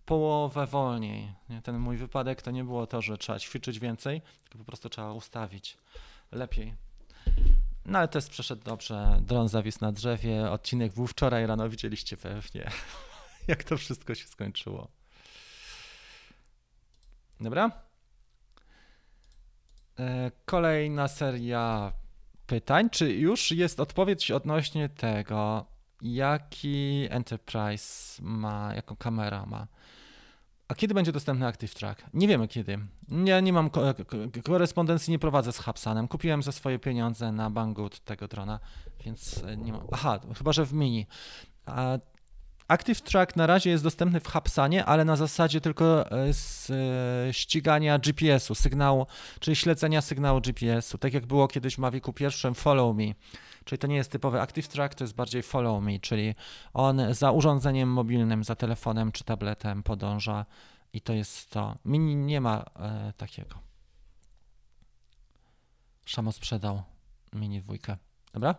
połowę wolniej. Nie? Ten mój wypadek to nie było to, że trzeba ćwiczyć więcej, tylko po prostu trzeba ustawić lepiej. No ale test przeszedł dobrze, dron zawisł na drzewie, odcinek był wczoraj rano, widzieliście pewnie, [LAUGHS] jak to wszystko się skończyło. Dobra? E, kolejna seria pytań. Czy już jest odpowiedź odnośnie tego, jaki Enterprise ma, jaką kamera ma? A kiedy będzie dostępny Active Track? Nie wiemy kiedy. Ja nie mam korespondencji, nie prowadzę z Hubsanem. Kupiłem za swoje pieniądze na Banggood tego drona, więc e, nie mam. Aha, chyba że w mini. A Active Track na razie jest dostępny w Hubsanie, ale na zasadzie tylko e, z e, ścigania GPS-u, sygnału, czyli śledzenia sygnału GPS-u. Tak jak było kiedyś w Mavicu pierwszym Follow Me. Czyli to nie jest typowy Active Track, to jest bardziej Follow Me, czyli on za urządzeniem mobilnym, za telefonem czy tabletem podąża i to jest to. Mini nie ma e, takiego. Szamo sprzedał Mini dwójkę. Dobra?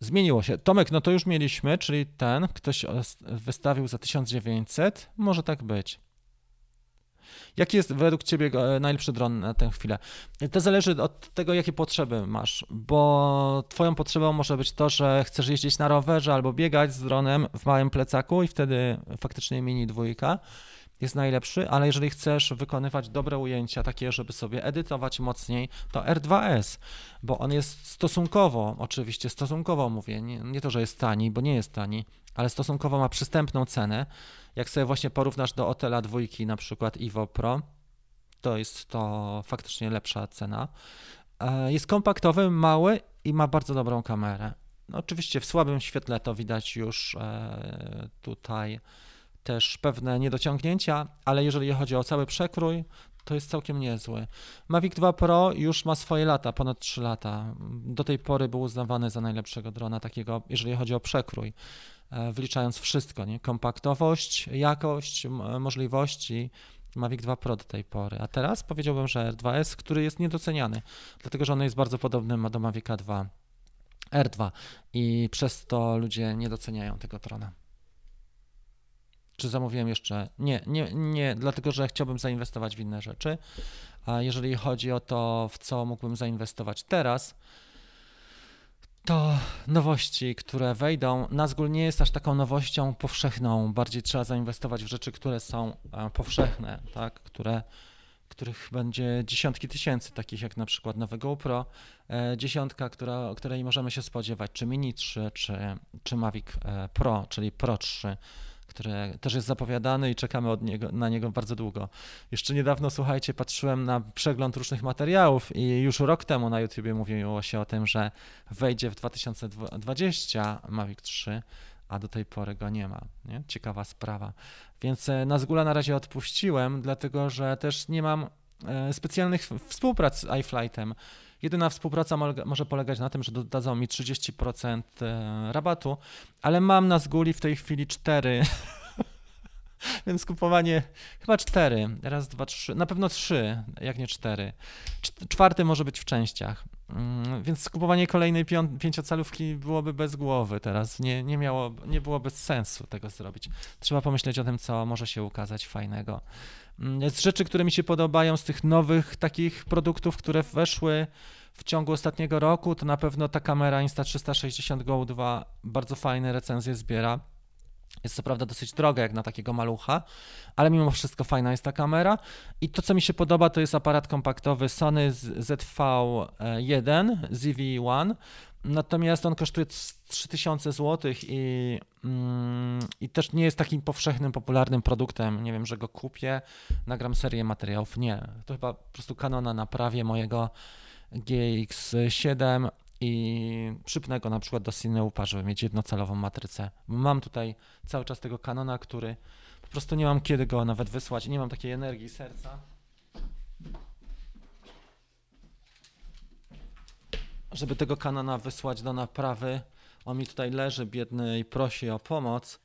Zmieniło się. Tomek, no to już mieliśmy, czyli ten, ktoś wystawił za 1900. Może tak być. Jaki jest według Ciebie e, najlepszy dron na tę chwilę? To zależy od tego, jakie potrzeby masz, bo Twoją potrzebą może być to, że chcesz jeździć na rowerze albo biegać z dronem w małym plecaku i wtedy faktycznie mini dwójka jest najlepszy, ale jeżeli chcesz wykonywać dobre ujęcia, takie, żeby sobie edytować mocniej, to R2S, bo on jest stosunkowo, oczywiście stosunkowo mówię, nie, nie to, że jest tani, bo nie jest tani, ale stosunkowo ma przystępną cenę. Jak sobie właśnie porównasz do Otela dwójki, na przykład Evo Pro, to jest to faktycznie lepsza cena. E, jest kompaktowy, mały i ma bardzo dobrą kamerę. No oczywiście w słabym świetle to widać już e, tutaj też pewne niedociągnięcia, ale jeżeli chodzi o cały przekrój, to jest całkiem niezły. Mavic 2 Pro już ma swoje lata, ponad 3 lata. Do tej pory był uznawany za najlepszego drona takiego, jeżeli chodzi o przekrój, e, wliczając wszystko, nie? kompaktowość, jakość, możliwości. Mavic 2 Pro do tej pory. A teraz powiedziałbym, że R2S, który jest niedoceniany, dlatego że on jest bardzo podobny do Mavica 2 R2 i przez to ludzie nie doceniają tego drona. Czy zamówiłem jeszcze? Nie, nie, nie, dlatego że chciałbym zainwestować w inne rzeczy. A jeżeli chodzi o to, w co mógłbym zainwestować teraz, to nowości, które wejdą. Nazgul nie jest aż taką nowością powszechną. Bardziej trzeba zainwestować w rzeczy, które są e, powszechne, tak? które, których będzie dziesiątki tysięcy, takich jak na przykład nowe GoPro, e, dziesiątka, która, której możemy się spodziewać, czy Mini 3, czy, czy Mavic e, Pro, czyli Pro 3 który też jest zapowiadany i czekamy od niego, na niego bardzo długo. Jeszcze niedawno, słuchajcie, patrzyłem na przegląd różnych materiałów i już rok temu na YouTubie mówiło się o tym, że wejdzie w 2020 Mavic 3, a do tej pory go nie ma. Nie? Ciekawa sprawa. Więc e, na Zgula na razie odpuściłem, dlatego że też nie mam e, specjalnych współprac z iFlightem. Jedyna współpraca może polegać na tym, że dodadzą mi 30% e, rabatu, ale mam na zguli w tej chwili 4 [LAUGHS] Więc kupowanie chyba cztery, raz, dwa, trzy, na pewno trzy, jak nie cztery. Czwarty może być w częściach. Mm, więc kupowanie kolejnej pięciocalówki byłoby bez głowy teraz. Nie, nie, miało, nie byłoby sensu tego zrobić. Trzeba pomyśleć o tym, co może się ukazać fajnego. Mm, z rzeczy, które mi się podobają, z tych nowych takich produktów, które weszły w ciągu ostatniego roku, to na pewno ta kamera Insta360 Go 2 bardzo fajne recenzje zbiera. Jest co prawda dosyć droga jak na takiego malucha, ale mimo wszystko fajna jest ta kamera. I to, co mi się podoba, to jest aparat kompaktowy Sony ZV-1, ZV-1. Natomiast on kosztuje 3000 zł i, mm, i też nie jest takim powszechnym, popularnym produktem. Nie wiem, że go kupię, nagram serię materiałów. Nie, to chyba po prostu Canona naprawię mojego GX7 i przypnę go na przykład do Cineupa, żeby mieć jednocelową matrycę. Mam tutaj cały czas tego Canona, który po prostu nie mam kiedy go nawet wysłać, nie mam takiej energii serca. Żeby tego Canona wysłać do naprawy. On mi tutaj leży biedny i prosi o pomoc,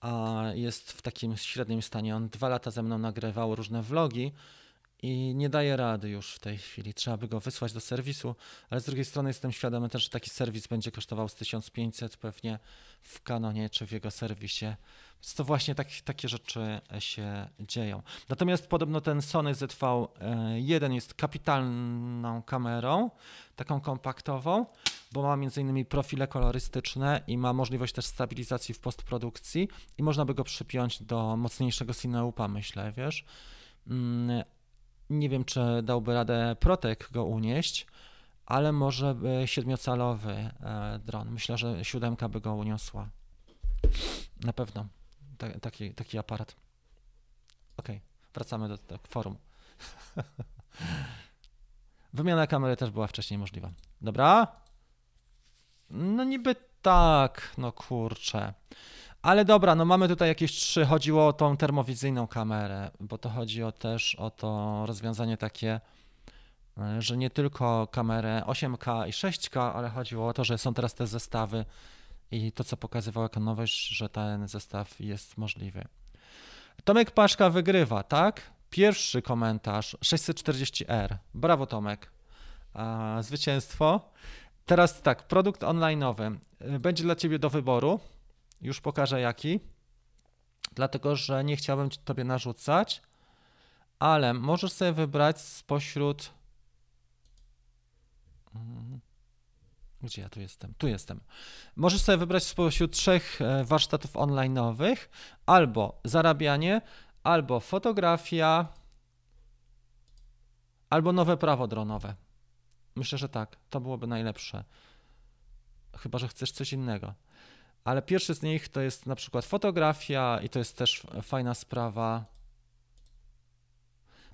a jest w takim średnim stanie. On dwa lata ze mną nagrywał różne vlogi i nie daje rady już w tej chwili. Trzeba by go wysłać do serwisu, ale z drugiej strony jestem świadomy też, że taki serwis będzie kosztował z 1500 pewnie w Canonie czy w jego serwisie. Więc to właśnie tak, takie rzeczy się dzieją. Natomiast podobno ten Sony ZV-1 jest kapitalną kamerą, taką kompaktową, bo ma innymi profile kolorystyczne i ma możliwość też stabilizacji w postprodukcji i można by go przypiąć do mocniejszego Cineupa, myślę, wiesz. Mm, nie wiem, czy dałby radę Protek go unieść, ale może siedmiocalowy e, dron. Myślę, że siódemka by go uniosła. Na pewno. Taki, taki aparat. Ok, wracamy do, do forum. [LAUGHS] Wymiana kamery też była wcześniej możliwa. Dobra? No niby tak, no kurczę. Ale dobra, no mamy tutaj jakieś trzy. Chodziło o tą termowizyjną kamerę, bo to chodzi o też o to rozwiązanie takie, e, że nie tylko kamerę 8K i 6K, ale chodziło o to, że są teraz te zestawy i to, co pokazywał jako nowość, że ten zestaw jest możliwy. Tomek Paszka wygrywa, tak? Pierwszy komentarz 640R. Brawo Tomek. A, zwycięstwo. Teraz tak, produkt online'owy będzie dla Ciebie do wyboru. Już pokażę jaki. Dlatego, że nie chciałbym tobie narzucać, ale możesz sobie wybrać spośród. Mhm. Gdzie ja tu jestem? Tu jestem. Możesz sobie wybrać spośród trzech e, warsztatów online'owych albo zarabianie, albo fotografia, albo nowe prawo dronowe. Myślę, że tak. To byłoby najlepsze. Chyba, że chcesz coś innego ale pierwszy z nich to jest na przykład fotografia i to jest też fajna sprawa.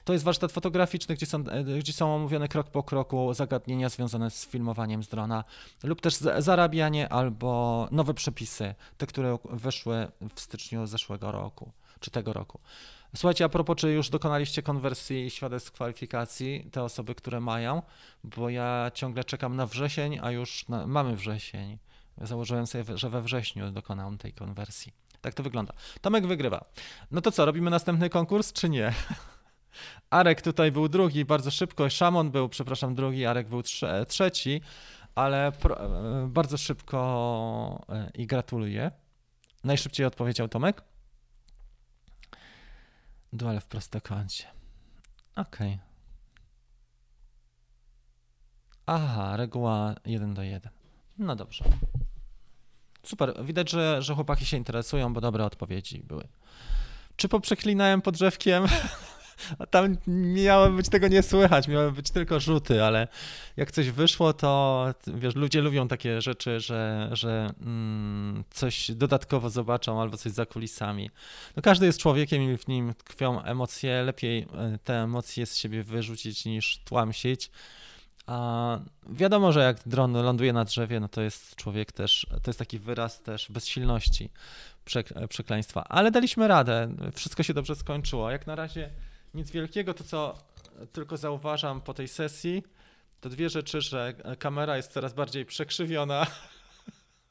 To jest warsztat fotograficzny, gdzie są, e, gdzie są omówione krok po kroku zagadnienia związane z filmowaniem z drona, lub też zarabianie albo nowe przepisy, te, które weszły w styczniu zeszłego roku, czy tego roku. Słuchajcie, a propos, czy już dokonaliście konwersji świadectw kwalifikacji, te osoby, które mają, bo ja ciągle czekam na wrzesień, a już na, mamy wrzesień. Założyłem sobie, że we wrześniu dokonałem tej konwersji. Tak to wygląda. Tomek wygrywa. No to co, robimy następny konkurs, czy nie? [LAUGHS] Arek tutaj był drugi bardzo szybko, Szamon był, przepraszam, drugi, Arek był trze trzeci, ale e, bardzo szybko e, i gratuluję. Najszybciej odpowiedział Tomek. Dual w prostokącie. Okej. Okay. Aha, reguła 1 do 1. No dobrze. Super, widać, że, że chłopaki się interesują, bo dobre odpowiedzi były. Czy poprzeklinałem pod drzewkiem? [LAUGHS] A tam miało być tego nie słychać, miały być tylko rzuty, ale jak coś wyszło, to wiesz, ludzie lubią takie rzeczy, że, że mm, coś dodatkowo zobaczą albo coś za kulisami. No każdy jest człowiekiem i w nim tkwią emocje. Lepiej e, te emocje z siebie wyrzucić niż tłamsić. A wiadomo, że jak dron ląduje na drzewie, no to jest człowiek też, to jest taki wyraz też bezsilności, przekleństwa. Ale daliśmy radę, wszystko się dobrze skończyło. Jak na razie nic wielkiego, to co tylko zauważam po tej sesji, to dwie rzeczy, że kamera jest coraz bardziej przekrzywiona.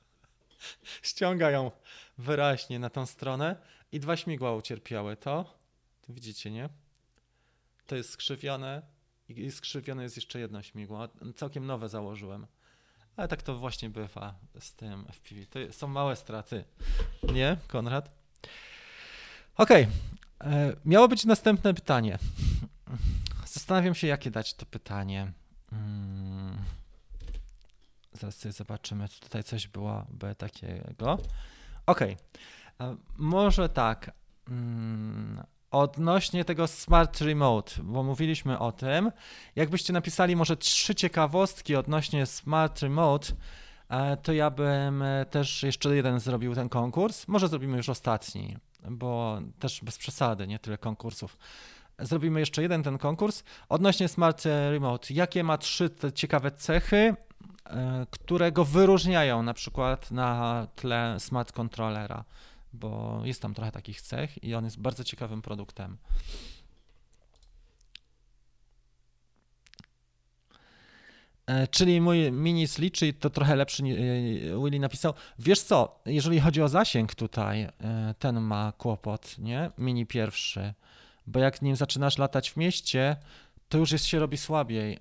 [LAUGHS] Ściąga ją wyraźnie na tą stronę i dwa śmigła ucierpiały. To, widzicie, nie? To jest skrzywione, i skrzywione jest jeszcze jedno śmigło. Całkiem nowe założyłem. Ale tak to właśnie bywa z tym FPV. To są małe straty. Nie, Konrad? Okej. E, miało być następne pytanie. Zastanawiam się, jakie dać to pytanie. Hmm. Zaraz sobie zobaczymy, czy tutaj coś byłoby takiego. Okej. Okay. E, może tak. Hmm. Odnośnie tego Smart Remote, bo mówiliśmy o tym, jakbyście napisali może trzy ciekawostki odnośnie Smart Remote, e, to ja bym też jeszcze jeden zrobił ten konkurs. Może zrobimy już ostatni, bo też bez przesady, nie tyle konkursów. Zrobimy jeszcze jeden ten konkurs. Odnośnie Smart Remote, jakie ma trzy ciekawe cechy e, które go wyróżniają na przykład na tle smart controllera, bo jest tam trochę takich cech i on jest bardzo ciekawym produktem. Czyli mój mini Sliczy to trochę lepszy e, Willy napisał. Wiesz co, jeżeli chodzi o zasięg tutaj, e, ten ma kłopot, nie? Mini pierwszy. Bo jak nim zaczynasz latać w mieście, to już jest, się robi słabiej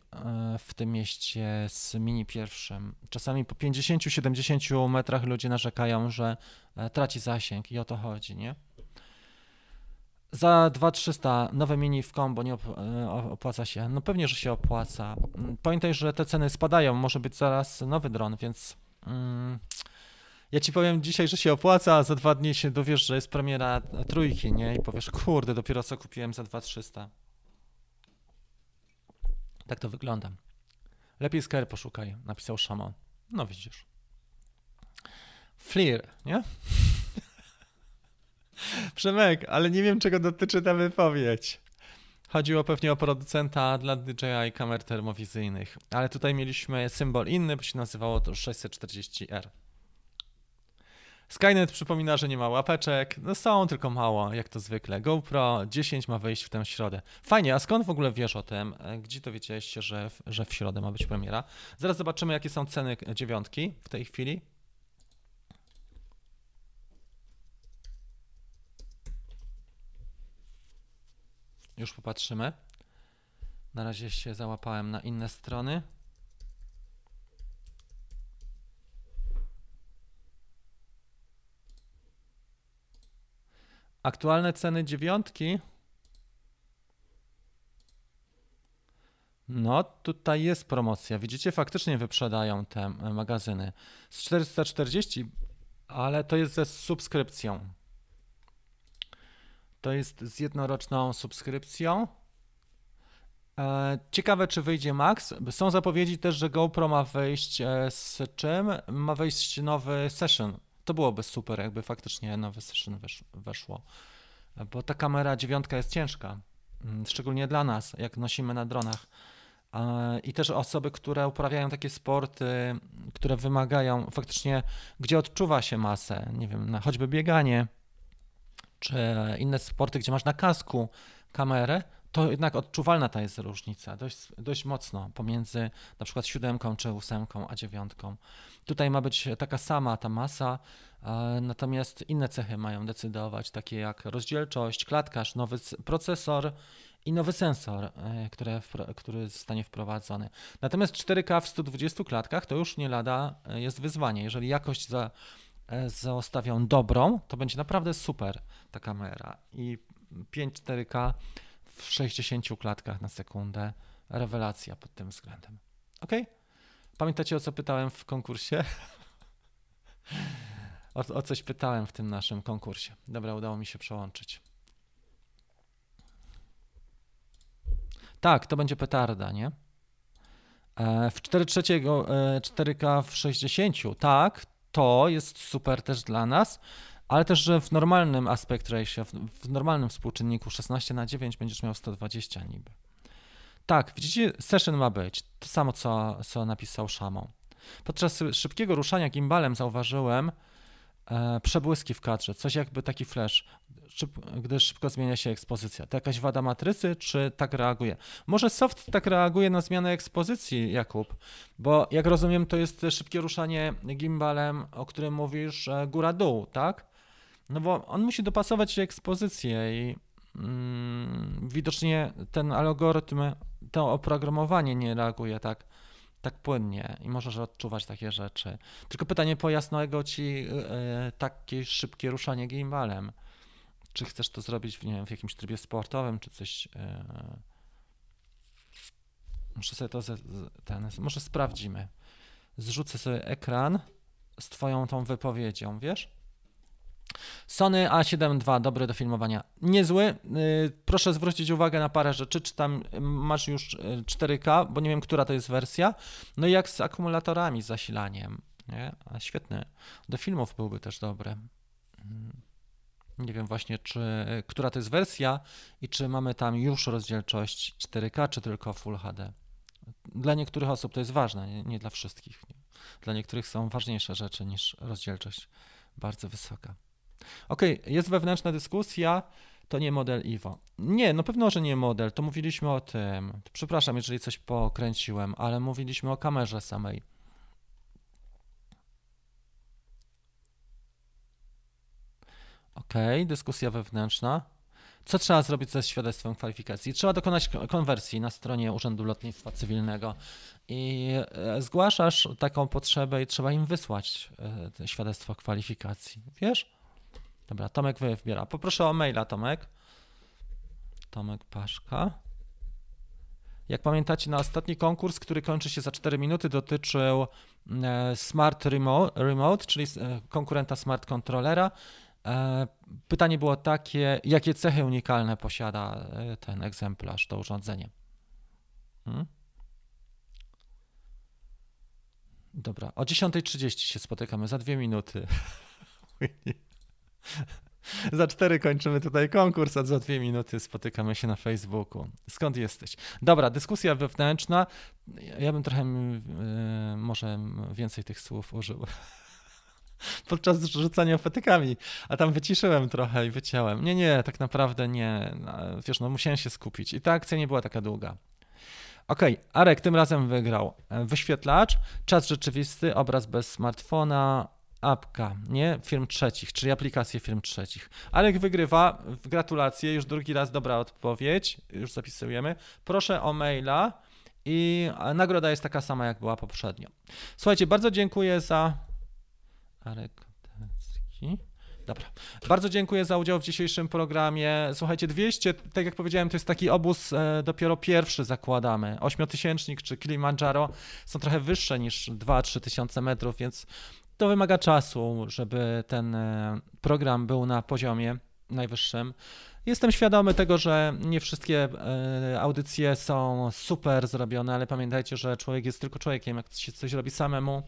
w tym mieście z mini pierwszym. Czasami po 50-70 metrach ludzie narzekają, że traci zasięg i o to chodzi, nie? Za 2300 nowe mini w combo nie e, opłaca się. No pewnie, że się opłaca. Mm, pamiętaj, że te ceny spadają. Może być zaraz nowy dron, więc mm, ja ci powiem dzisiaj, że się opłaca, a za dwa dni się dowiesz, że jest premiera trójki, nie? I powiesz, kurde, dopiero co kupiłem za 2300. Tak to wygląda. Lepiej Scare poszukaj, napisał Szamon. No widzisz. Fleer, nie? Przemek, ale nie wiem, czego dotyczy ta wypowiedź. Chodziło pewnie o producenta dla DJI kamer termowizyjnych, ale tutaj mieliśmy symbol inny, bo się nazywało to 640R. Skynet przypomina, że nie ma łapeczek. No są, tylko mało, jak to zwykle. GoPro 10 ma wejść w tę środę. Fajnie, a skąd w ogóle wiesz o tym? Gdzie dowiedziałeś się, że w, że w środę ma być premiera? Zaraz zobaczymy, jakie są ceny dziewiątki w tej chwili. Już popatrzymy. Na razie się załapałem na inne strony. Aktualne ceny dziewiątki. No, tutaj jest promocja. Widzicie, faktycznie wyprzedają te magazyny. Z 440, ale to jest ze subskrypcją. To jest z jednoroczną subskrypcją. E, ciekawe, czy wyjdzie Max. Są zapowiedzi też, że GoPro ma wyjść e, z czym? Ma wyjść nowy session. To byłoby super, jakby faktycznie nowy session weszło. Bo ta kamera dziewiątka jest ciężka. Mm, szczególnie dla nas, jak nosimy na dronach. E, I też osoby, które uprawiają takie sporty, które wymagają faktycznie, gdzie odczuwa się masę, nie wiem, choćby bieganie, czy inne sporty, gdzie masz na kasku kamerę, to jednak odczuwalna ta jest różnica, dość, dość mocno pomiędzy na przykład siódemką czy ósemką a dziewiątką. Tutaj ma być taka sama ta masa, natomiast inne cechy mają decydować, takie jak rozdzielczość, klatkarz, nowy procesor i nowy sensor, e, które, który zostanie wprowadzony. Natomiast 4K w 120 klatkach to już nie lada e, jest wyzwanie. Jeżeli jakość za E, zostawią dobrą, to będzie naprawdę super ta kamera. I 5-4K w 60 klatkach na sekundę. Rewelacja pod tym względem. Ok? Pamiętacie o co pytałem w konkursie? [LAUGHS] o, o coś pytałem w tym naszym konkursie. Dobra, udało mi się przełączyć. Tak, to będzie petarda, nie? E, w 4 trzeciego 4K w 60, tak, to jest super też dla nas, ale też, że w normalnym aspect ratio, w, normalnym współczynniku 16 na 9 będziesz miał 120 niby. Tak, widzicie, session ma być. To samo, co, co napisał Szamą. Podczas szybkiego ruszania gimbalem zauważyłem, przebłyski w kadrze, coś jakby taki flash, gdy szybko zmienia się ekspozycja. To jakaś wada matrycy, czy tak reaguje? Może soft tak reaguje na zmianę ekspozycji, Jakub, bo jak rozumiem, to jest szybkie ruszanie gimbalem, o którym mówisz, góra-dół, tak? No bo on musi dopasować ekspozycję i mm, widocznie ten algorytm, to oprogramowanie nie reaguje tak tak płynnie i możesz odczuwać takie rzeczy. Tylko pytanie pojasnego ci yy, takie szybkie ruszanie gimbalem. Czy chcesz to zrobić nie wiem, w jakimś trybie sportowym, czy coś. Yy... Muszę sobie to. Z, ten, może sprawdzimy. Zrzucę sobie ekran z Twoją tą wypowiedzią, wiesz? Sony A7 II, dobry do filmowania. Niezły. Y, proszę zwrócić uwagę na parę rzeczy, czy tam masz już 4K, y, bo nie wiem, która to jest wersja. No i jak z akumulatorami, z zasilaniem. Nie? A świetny. Do filmów byłby też dobry. Mm. Nie wiem właśnie, czy która to jest wersja i czy mamy tam już rozdzielczość 4K, czy tylko Full HD. Dla niektórych osób to jest ważne, nie, nie dla wszystkich. Dla niektórych są ważniejsze rzeczy niż rozdzielczość bardzo wysoka. Ok, jest wewnętrzna dyskusja, to nie model Iwo. Nie, no pewno, że nie model, to mówiliśmy o tym. Przepraszam, jeżeli coś pokręciłem, ale mówiliśmy o kamerze samej. Ok, dyskusja wewnętrzna. Co trzeba zrobić ze świadectwem kwalifikacji? Trzeba dokonać konwersji na stronie Urzędu Lotnictwa Cywilnego i e, zgłaszasz taką potrzebę i trzeba im wysłać e, świadectwo kwalifikacji. Wiesz? Dobra, Tomek wybiera. Poproszę o maila, Tomek. Tomek Paszka. Jak pamiętacie, na ostatni konkurs, który kończy się za 4 minuty, dotyczył e, Smart Remote, czyli konkurenta Smart Controllera. E, pytanie było takie, jakie cechy unikalne posiada e, ten egzemplarz, to urządzenie? Hmm? Dobra, o 10.30 się spotykamy, za dwie minuty. [LAUGHS] [LAUGHS] za cztery kończymy tutaj konkurs, a za dwie minuty spotykamy się na Facebooku. Skąd jesteś? Dobra, dyskusja wewnętrzna. Ja bym trochę yy, może więcej tych słów użył [LAUGHS] podczas rzucania petykami, a tam wyciszyłem trochę i wyciąłem. Nie, nie, tak naprawdę nie. No, wiesz, no musiałem się skupić i ta akcja nie była taka długa. Ok, Arek tym razem wygrał. Wyświetlacz, czas rzeczywisty, obraz bez smartfona, apka, nie? Firm trzecich, czyli aplikacje firm trzecich. Arek wygrywa, gratulacje, już drugi raz dobra odpowiedź, już zapisujemy. Proszę o maila i nagroda jest taka sama, jak była poprzednio. Słuchajcie, bardzo dziękuję za Arek Kotecki. Dobra. Bardzo dziękuję za udział w dzisiejszym programie. Słuchajcie, 200, tak jak powiedziałem, to jest taki obóz e, dopiero pierwszy zakładamy. Ośmiotysięcznik czy Kilimandżaro są trochę wyższe niż 2-3 tysiące metrów, więc to wymaga czasu, żeby ten e, program był na poziomie najwyższym. Jestem świadomy tego, że nie wszystkie e, audycje są super zrobione, ale pamiętajcie, że człowiek jest tylko człowiekiem. Jak się coś robi samemu,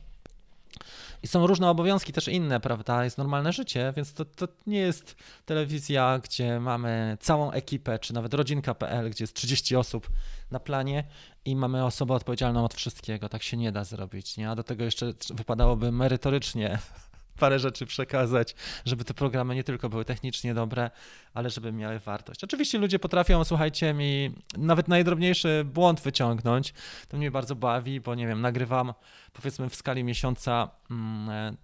i są różne obowiązki też inne, prawda? Jest normalne życie, więc to, to nie jest telewizja, gdzie mamy całą ekipę, czy nawet rodzinka.pl, gdzie jest 30 osób na planie i mamy osobę odpowiedzialną od wszystkiego. Tak się nie da zrobić, nie? A do tego jeszcze wypadałoby merytorycznie parę rzeczy przekazać, żeby te programy nie tylko były technicznie dobre, ale żeby miały wartość. Oczywiście ludzie potrafią, słuchajcie, mi nawet najdrobniejszy błąd wyciągnąć. To mnie bardzo bawi, bo nie wiem, nagrywam powiedzmy w skali miesiąca. Mm,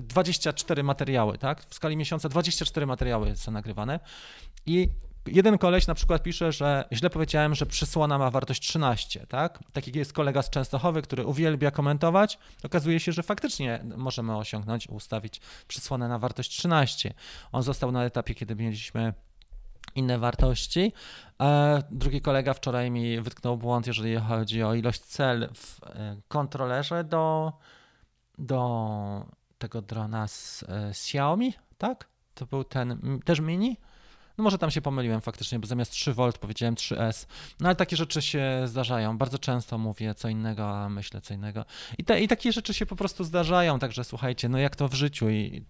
24 materiały, tak? W skali miesiąca 24 materiały są nagrywane i jeden koleś na przykład pisze, że źle powiedziałem, że przysłona ma wartość 13, tak? Taki jest kolega z Częstochowy, który uwielbia komentować. Okazuje się, że faktycznie możemy osiągnąć, ustawić przysłonę na wartość 13. On został na etapie, kiedy mieliśmy inne wartości. Drugi kolega wczoraj mi wytknął błąd, jeżeli chodzi o ilość cel w e, kontrolerze do, do tego drona z, e, z Xiaomi, tak? To był ten też mini. No może tam się pomyliłem faktycznie, bo zamiast 3V powiedziałem 3S. No ale takie rzeczy się zdarzają. Bardzo często mówię co innego, a myślę co innego. I, te, i takie rzeczy się po prostu zdarzają, także słuchajcie, no jak to w życiu i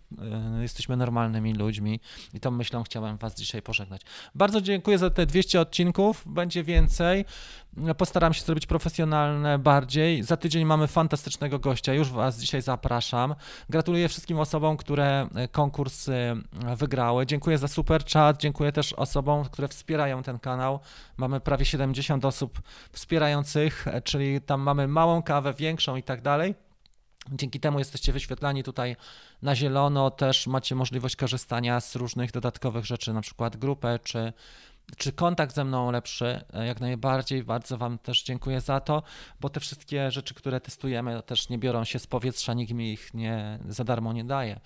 y, jesteśmy normalnymi ludźmi i tą myślą chciałem was dzisiaj pożegnać. Bardzo dziękuję za te 200 odcinków, będzie więcej. Postaram się zrobić profesjonalne bardziej. Za tydzień mamy fantastycznego gościa, już Was dzisiaj zapraszam. Gratuluję wszystkim osobom, które e, konkursy e, wygrały. Dziękuję za super chat, dziękuję też osobom, które wspierają ten kanał. Mamy prawie 70 osób wspierających, e, czyli tam mamy małą kawę, większą i tak dalej. Dzięki temu jesteście wyświetlani tutaj na zielono, też macie możliwość korzystania z różnych dodatkowych rzeczy, na przykład grupę czy czy kontakt ze mną lepszy? E, jak najbardziej, bardzo Wam też dziękuję za to, bo te wszystkie rzeczy, które testujemy, też nie biorą się z powietrza, nikt mi ich nie, za darmo nie daje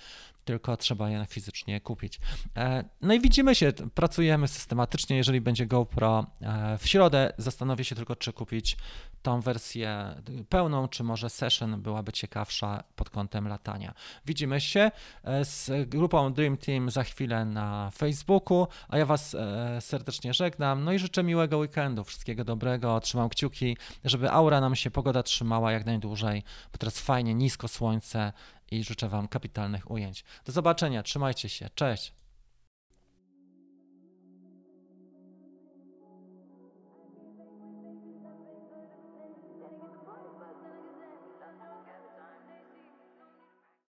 tylko trzeba je fizycznie kupić. E, no i widzimy się, pracujemy systematycznie. Jeżeli będzie GoPro e, w środę, zastanowię się tylko, czy kupić tą wersję pełną, czy może session byłaby ciekawsza pod kątem latania. Widzimy się e, z grupą Dream Team za chwilę na Facebooku, a ja Was serdecznie żegnam. No i życzę miłego weekendu, wszystkiego dobrego. Trzymam kciuki, żeby aura nam się pogoda trzymała jak najdłużej, bo teraz fajnie, nisko słońce i życzę Wam kapitalnych ujęć. Do zobaczenia, trzymajcie się, cześć.